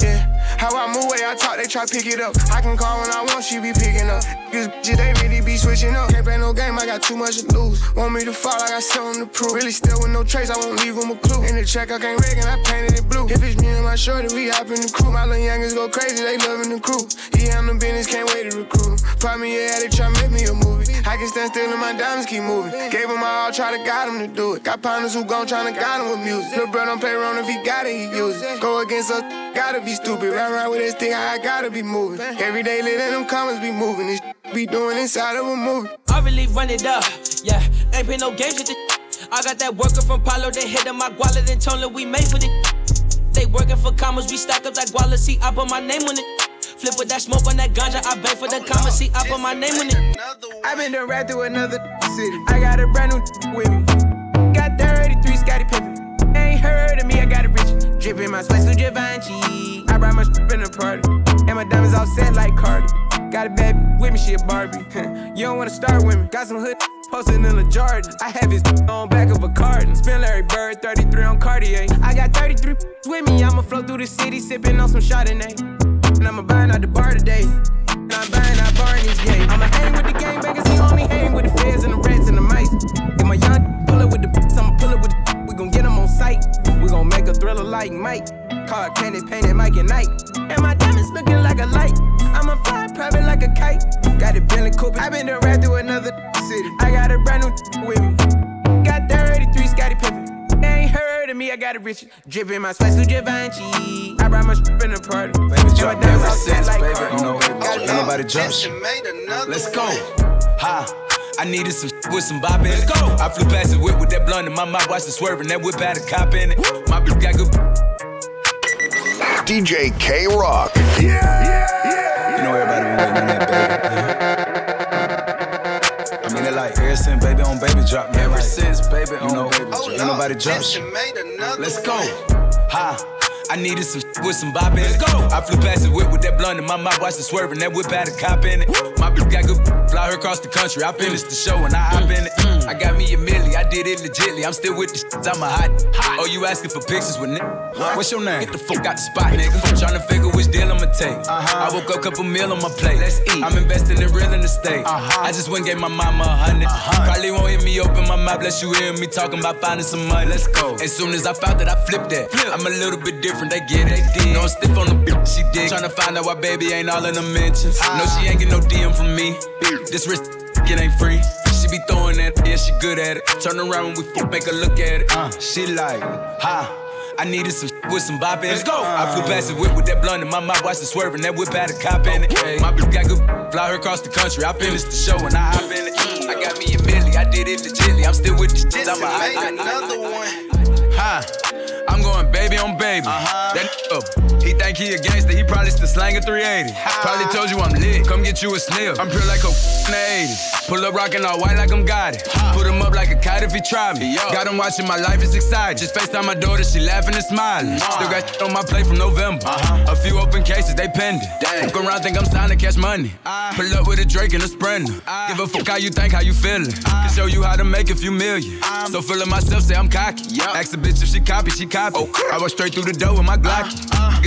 yeah. How I move, way I talk, they try pick it up. I can call when I want, she be picking up. Cause they really be switching up. Can't play no game, I got too much to lose. Want me to fall, I got something to prove. Really still with no trace, I won't leave them a clue. In the check, I can't rig and I painted it blue. If it's me and my shorty, we hop in the crew. My little youngers go crazy, they loving the crew. He handle business, can't wait to recruit him. Probably yeah, they try make me a movie. I can stand still and my diamonds keep moving. Gave him my all, try to guide him to do it. Got partners who gon' tryna guide him with music. Little bro don't play around if he got it, he use it. Go against us, gotta be stupid. Run around with this thing, I gotta be moving. Every day, letting them comments be moving. This be doing inside of a movie. I really run it up, yeah. Ain't play no games with this. I got that worker from Palo, they hit in my wallet and told we made for this. They working for commas, we stack up that guala, see, I put my name on it. Flip with that smoke on that ganja, I beg for the comma, see, I put my name on it. I been done right through another city. I got a brand new with me. Got 33 Scottie Pippen. Ain't heard of me, I got a rich. Drippin' my sweats with Givenchy. I brought my strip in the party. And my diamonds all set like Cardi. Got a bad with me, she a Barbie. you don't wanna start with me. Got some hood posted in a Jordan. I have his on back of a carton. Spin Larry Bird, 33 on Cartier. I got 33 with me. I'ma flow through the city, sippin' on some Chardonnay. And I'ma buy out the bar today. And I'm buying out Barney's gate. I'ma hang with the gangbangers, he only hang with the feds and the rats and the mice. If my young pull up with the boots, I'ma pull up with the we gon' get them on sight. We gon' make a thriller like Mike. Car candy painted Mike and Night. And my diamonds looking like a light. I'ma fly private like a kite. Got a Bentley Cooper. I been to right through another city. I got a brand new with me. Got 33 Scottie Pippen. They ain't heard of me, I I got a rich. Dripping my spice to Givenchy. I brought my strip in the party. Baby, drop ever since, baby. You know, ain't nobody jumps. Let's go. Ha. I needed some with some bop in it. Let's go. I flew past the whip with that blunt in my mouth, watched it swerving. That whip had a cop in it. My bitch got good. DJ K Rock. Yeah, yeah, yeah. You know everybody be waiting on that, baby. I mean, it like ever since baby on baby drop. Man, ever like, since baby you know, baby drop. Ain't nobody jumps. Let's go. Ha. I needed some with some bop in it. Let's go. I flew past the whip with that blunt in my mouth, watched it swerving. That whip had a cop in it. My bitch got good, fly her across the country. I finished the show and I hop in it. Mm. I got me a milli, I did it legitly. I'm still with the shit, I'm a hot. Oh, you asking for pictures with nigga? What's your name? Get the fuck out the spot, nigga. Tryna figure which deal I'ma take. Uh-huh. I woke up, couple meal on my plate. Let's eat. I'm investing in real estate. Uh-huh. I just went and gave my mama a hundred. Probably won't hear me open my mouth, bless you hear me talking about finding some money. Let's go. As soon as I found that, I flipped that. Flip. I'm a little bit different, they get it. No, I'm stiff on the bitch, she dig. Tryna find out why baby ain't all in the mentions. No, she ain't get no DM from me. This wrist, it ain't free. She be throwing that, yeah, she good at it. Turn around when we fuck, make her look at it. Uh, she like, ha. I needed some with some bop in it. Let's go. I flew past the whip with that blunt in my mouth, watched it swerving. That whip had a cop in it. My bitch got good, fly her across the country. I finished the show and I hop in it. I got me a milli, I did it legitly. I'm still with the shit. I'm a hot, another one. I'm going baby on baby. Uh-huh. That up. Oh. He think he a gangster, he probably still slanging 380. Probably told you I'm lit, come get you a sniff. I'm pure like a in the 80s. Pull up rockin' all white like I'm got it. Put him up like a kite if he try me. Got him watching my life, it's exciting. Just FaceTime my daughter, she laughing and smiling. Still got shit on my plate from November. Uh-huh. A few open cases, they pending. Fuck around, think I'm signed to catch money. Ah. Pull up with a Drake and a Sprinter. Ah. Give a fuck how you think, how you feeling. Ah. Can show you how to make a few million. Um. So feeling myself, say I'm cocky. Ask a bitch if she copy, she copy. I walk straight through the door with my Glocky.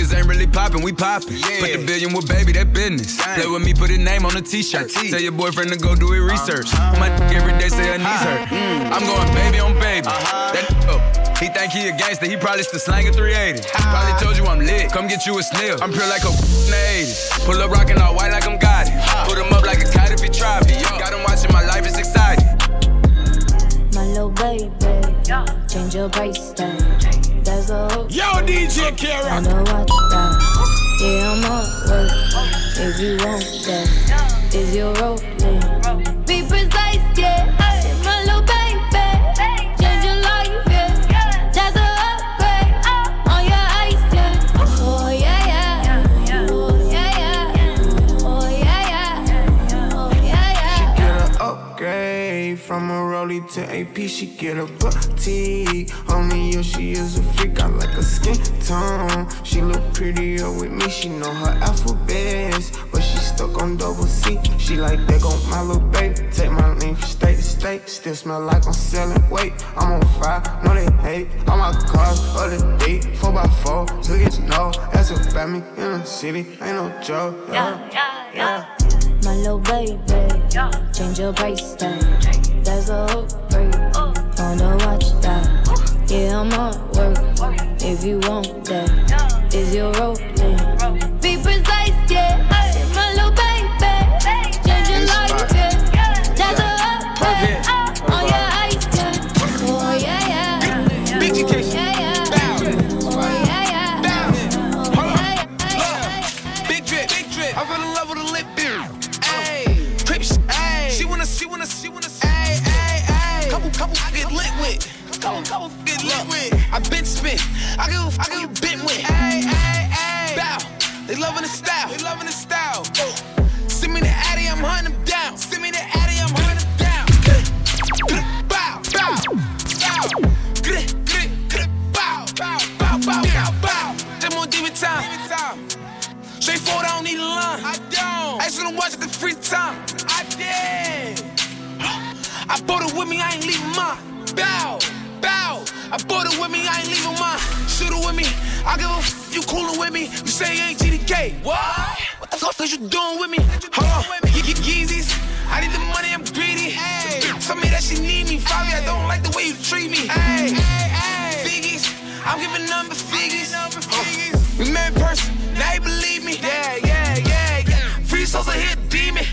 Niggas ain't really poppin', we poppin'. Put the billion with baby, that business. Play with me, put a name on a t-shirt. Tell your boyfriend to go do it research. My d- every day say her knees hurt. I'm going baby on baby. That up. He think he a gangster, he probably still slanging 380. Probably told you I'm lit, come get you a sniff. I'm pure like a in the 80s. Pull up rockin' all white like I'm got change your. There's a hope. Yo, DJ Kara. I know what that. Yeah, I'm work. If you want that, is your rolling? From to AP. She get a boutique. Only you, she is a freak. I like a skin tone. She look prettier with me. She know her alphabets, but she stuck on double C. She like that on my little baby. Take my name from state to state. Still smell like I'm selling weight. I'm on fire, no they hate. All my cars, other day, 4x4. Took it to know. That's about me in the city. Ain't no joke. Yeah, yeah, yeah. My little baby, change your price tag. There's a on the watch that. Yeah, I'm on work. If you want that, is your rolling? I give a f- you coolin' with me. You say you ain't GDK. What? What the fuck is you doing with me? Hold on. Ye- ye- Yeezys. I need the money, I'm greedy. Hey. Tell me that she need me. Fabi, I don't like the way you treat me. Hey, hey, hey. Figgies. I'm giving number figures. Uh, we met in person. Now you believe me. Yeah, yeah, yeah, yeah. Free souls are here, demon.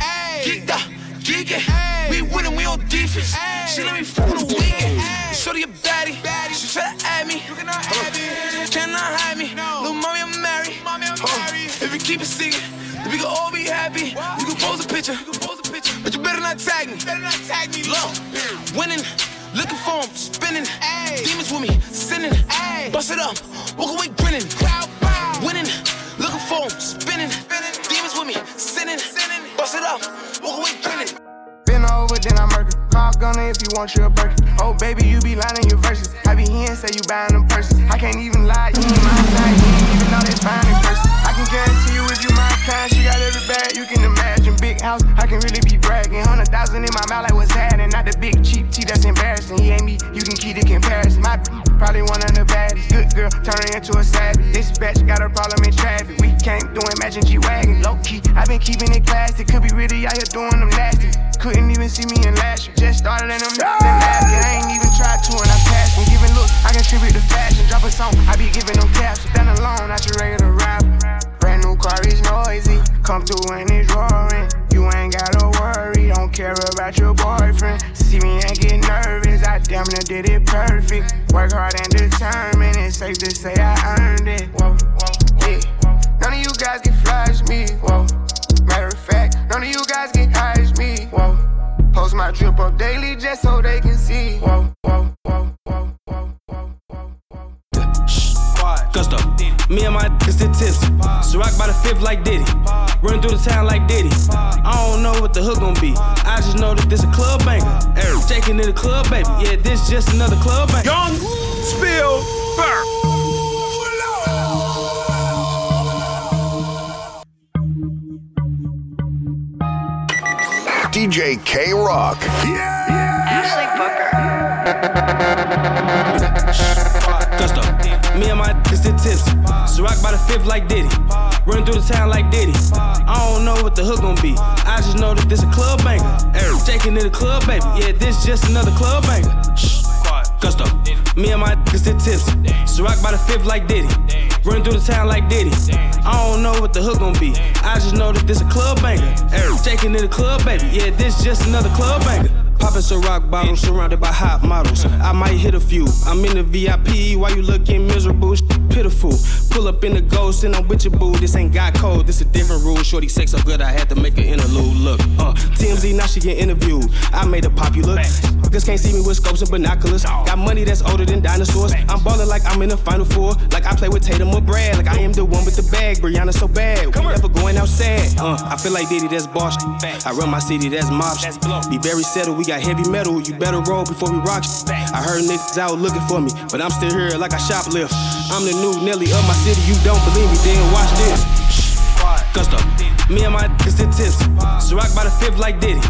Geeked up, geeking. We winning, we on defense. She let me fuck the weekend. Shorty a baddie. She try to add me. Keep it secret. We can all be happy. You can pose a picture. But you better not tag me. Better not tag me. Low. Winning. Looking for him, spinning. Ay. Demons with me, sinning. Ay. Bust it up, walk away grinning. Crowd, bow. Winning, looking for him, spinning. spinning. Demons with me, sinning. sinning. Bust it up, walk away grinning. Been over, then I murder. Call gunner if you want you a burger. Oh, baby, you be lying your verses. I be here and say you buying them purses. I can't even lie, you embarrassing. He ain't me, you can keep the comparison. My probably one of the baddest. Good girl, turning into a savage. This bitch got a problem in traffic. We can't do imagine G wagon. Low key, I been keeping it classy. Could be really out here doing them nasty. Couldn't even see me in last year. Just started then last year. I ain't even tried to and I passed. When giving looks, I contribute to fashion. Drop a song, I be giving them caps. Stand alone, not your regular rapper. Brand new car is noisy. Come through and it's roaring. You ain't gotta worry, don't care about your boyfriend. See me and get nervous, I damn near did it perfect. Work hard and determined, it's safe to say I earned it. Whoa, whoa, yeah. None of you guys can flash me, whoa. Matter of fact, none of you guys can hide me, whoa. Post my drip up daily just so they can see, whoa, whoa, whoa, whoa, whoa, Me and my niggas did tips. So rock by the fifth like Diddy. Running through the town like Diddy. I don't know what the hook gon' be. I just know that this a club banger. Eric shaking in the club, baby. Yeah, this just another club banger. Young Spill Burr. DJ K Rock. Yeah! Ashley Gusto. And my niggas did tips. So rock by the fifth like Diddy. Running through the town like Diddy. I don't know what the hook gon' be. I just know that this a club banger. Shaking in the club, baby. Yeah, this just another club banger. Shh, gusto. Me and my niggas did tips. So rock by the fifth like Diddy. Running through the town like Diddy. I don't know what the hook gon' be. I just know that this a club banger. Shaking in the club, baby. Yeah, this just another club banger. Poppin' some rock bottles surrounded by hot models. I might hit a few. I'm in the VIP while you looking miserable, sh- pitiful. Pull up in the ghost and I'm with your boo. This ain't got code, this a different rule. Shorty sex so good I had to make an interlude. Look, uh, TMZ now she get interviewed. I made her popular. Niggas can't see me with scopes and binoculars. Got money that's older than dinosaurs. I'm ballin' like I'm in the final four. Like I play with Tatum or Brad. Like I am the one with the bag. Brianna so bad. We never going outside. Uh, I feel like Diddy, that's boss. I run my city, that's mob. Be very settled. We got heavy metal. You better roll before we rock. I heard niggas out looking for me, but I'm still here like I shoplift. I'm the new Nelly of my city. You don't believe me? Then watch this. Gusto. Me and my niggas did tips. So rock by the fifth like Diddy.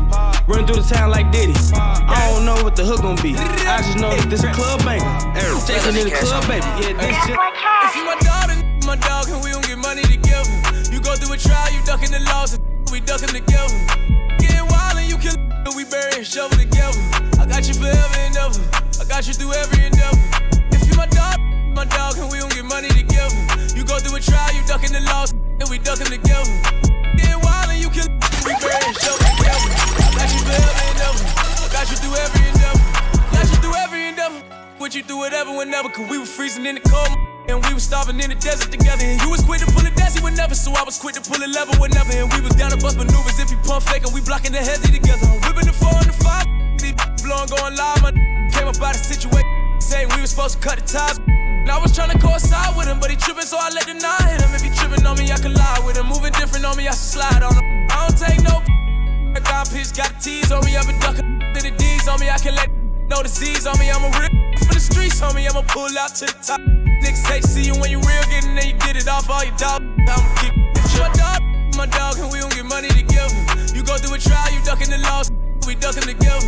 Running through the town like Diddy. I don't know what the hook gon' be. I just know that this a club banger. Shaking in the club, baby. Yeah, this shit. If you my daughter, my dog, and we don't get money together. You go through a trial, you ducking the laws, and we ducking together. Bury and shovel together. I got you forever and ever. I got you through every endeavor. If you my dog, my dog, and we don't get money together. You go through a trial, you ducking the laws, and we ducking together. Getting wild and you kill, we bury and shovel together. I got you forever and ever. I got you through every endeavor. Got you through every endeavor. With you through whatever, whenever, cause we were freezing in the cold. And we was starving in the desert together. And you was quick to pull a desi whenever. So I was quick to pull a lever whenever. And we was down to bust maneuvers if you pump fake. And we blocking the hezzy together. I'm whipping the four and the five. These blowing going live. My came up out of situation. Saying we was supposed to cut the ties. And I was trying to coincide with him, but he tripping, so I let the nine hit him. If he tripping on me, I can lie with him. Moving different on me, I should slide on him. I don't take no. I got pitch, got tease on me, I've been ducking to the D's on me. I can let the Z's on me. I'm a real for the streets me. I'ma pull out to the top. Niggas hate to see you when you real, getting there, you get it off all your dog. I'ma keep you my dog, my dog, and we don't get money together. You go through a trial, you ducking the laws, we ducking together.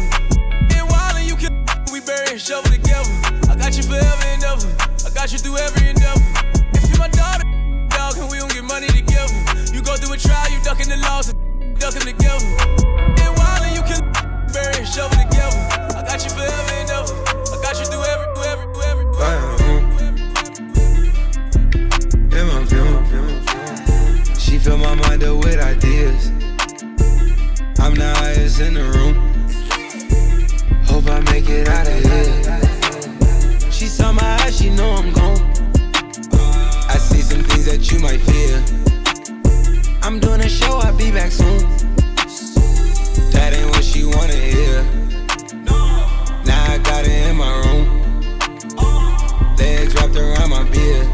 Get wild and you kill, we bury and shovel together. I got you forever and ever. I got you through every endeavor. If you my daughter, dog, and we don't get money together. You go through a trial, you ducking the laws, ducking together. Get wild and you kill, and shovel together. I got you forever and ever. I got you through every, through every, through every. Through every. She fill my mind up with ideas. I'm the highest in the room. Hope I make it out of here. She saw my eyes, she know I'm gone. I see some things that you might fear. I'm doing a show, I'll be back what she wanna hear. Now I got it in my room. Legs wrapped around my beard.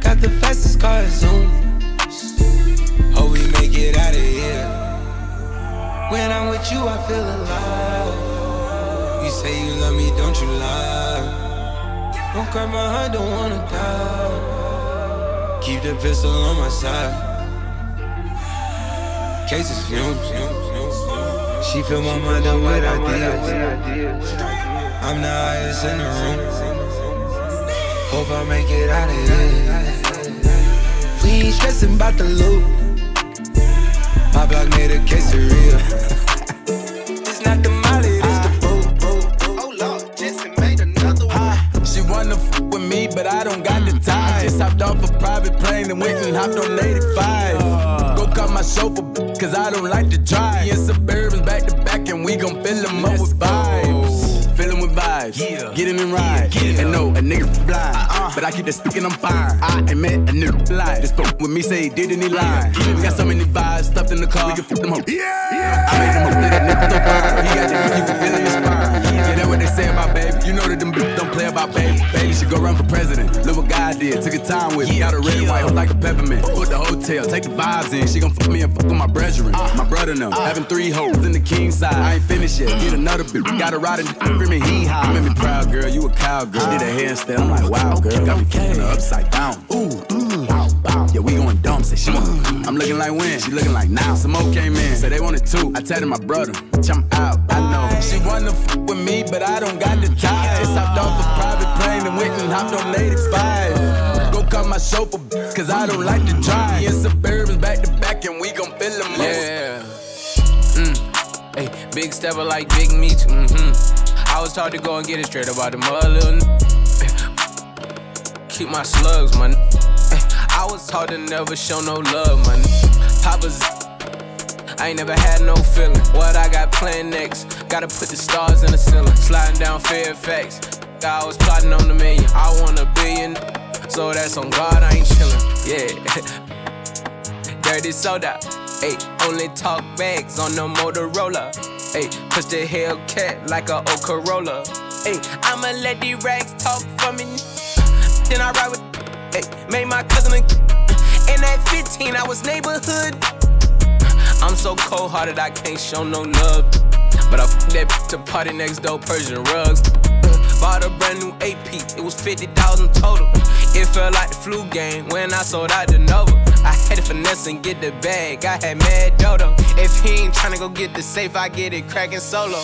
Got the fastest car Zoom. Hope we make it out of here. When I'm with you, I feel alive. You say you love me, don't you lie? Don't cry my heart, don't wanna die. Keep the pistol on my side. Cases fumes. She fill my mind up with ideas. I'm the highest in the room. Hope I make it out of here. We ain't stressing about the loot. My block made a quesadilla. it's not the molly, it's the boat. Oh Lord, Jetson made another one. She wanna f with me, but I don't got the mm. time. Just hopped off a private plane and went and mm. hopped on 85. Uh. Go cut my chauffeur, cause I don't like to drive. In Suburbans back to back, and we gon' fill them up with vibes. Fill them with vibes. Yeah. Get in and ride. Yeah. And no, a nigga blind. Uh-uh. But I keep stick and I'm fire. I ain't met a nigga blind. Just spoke with me, say he did and he lied. Yeah. We got so many vibes stuffed in the car. We can flip them home. Yeah. I made them up, that nigga so fire. He got that you can feel it inspired. Yeah, that's what they say about baby. You know that them bitches don't play about baby. Baby should go run for president. Look what God did. Took a time with me. Got a red and white like a peppermint. Put the hotel, take the vibes in. She gon' fuck me and fuck with my brethren. Uh, my brother them. Uh, Having three hoes in the king side. I ain't finished yet. Get another bitch. Got a ride and screaming hee haw. Made me proud, girl. You a cowgirl. Did a handstand. I'm like, wow, girl. Got me flipping her upside down. Ooh, ooh, wow, wow. Yeah, we going dumb. Say she want. I'm looking like when. She looking like now. Some more came in. Say they wanted two. I tell them my brother. bitch, I'm out. I know. She wanna f with me, but I don't got the time. Just hopped off a private plane and went and hopped on 85. Go cut my chauffeur, cause I don't like to drive. Me and Suburbans back to back, and we gon' fill them Yeah. Mm. Hey, big stepper like big meat. Mm-hmm. I was taught to go and get it straight about the mother, little n- Keep my slugs, man. I was taught to never show no love, man. Papa's. I ain't never had no feeling. What I got planned next? Gotta put the stars in the ceiling. Sliding down Fairfax. I was plotting on the million. I want a billion. So that's on God, I ain't chillin'. Yeah. Dirty soda. Ayy, only talk bags on the Motorola. Ayy, push the Hellcat like a old Corolla. Ayy, I'ma let these rags talk for me. Then I ride with. Ayy, made my cousin a. And at 15, I was neighborhood. I'm so cold hearted, I can't show no love. But I that to party next door, Persian rugs. Bought a brand new AP, it was 50,000 total. It felt like the flu game when I sold out the Nova. Had to finesse and get the bag, I had mad dodo. If he ain't tryna go get the safe, I get it cracking solo.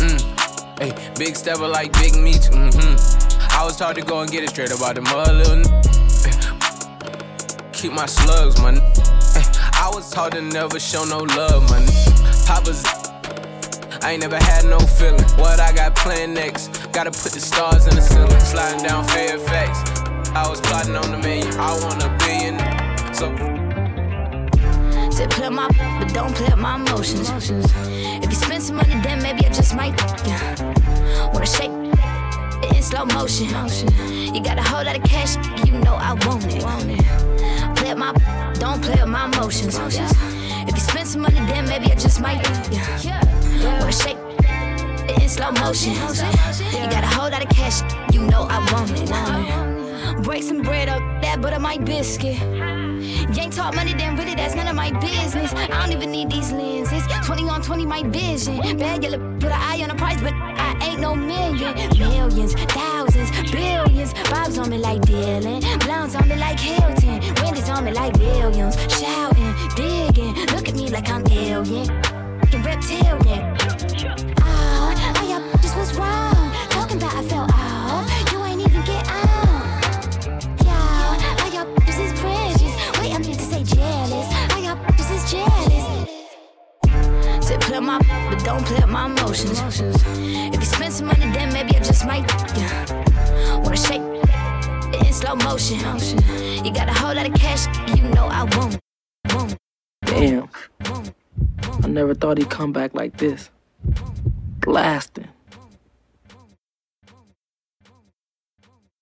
Mm. Hey, big stepper like big meat. Mm-hmm. I was taught to go and get it straight about the mother, little n- Keep my slugs, man. I was taught to never show no love, man. Papa's. I ain't never had no feeling. What I got planned next? Gotta put the stars in the ceiling. Sliding down Fairfax. I was plotting on the million. I want a billion. So. Said play my, but don't play up my emotions. If you spend some money, then maybe I just might. Yeah. Wanna shake it in slow motion. You got a whole lot of cash, you know I want it. Play up my, don't play up my emotions. If you spend some money, then maybe I just might. Yeah. Wanna shake it in slow motion. You got a whole lot of cash, you know I want it. Break some bread up, that butter my biscuit. You ain't talk money, then really that's none of my business. I don't even need these lenses. 20 on 20, my vision. Bad yellow, put an eye on the price, but I ain't no million. Millions, thousands, billions. Bob's on me like Dylan. Blondes on me like Hilton. Wendy's on me like Williams. Shouting, digging. Look at me like I'm alien. Reptilian. Oh, up, this was wrong. Talking about I fell play my, but don't play my emotions. If you spend some money, then maybe I just might. Yeah. Wanna shake it in slow motion. You got a whole lot of cash, you know I won't. Damn. I never thought he'd come back like this. Blasting.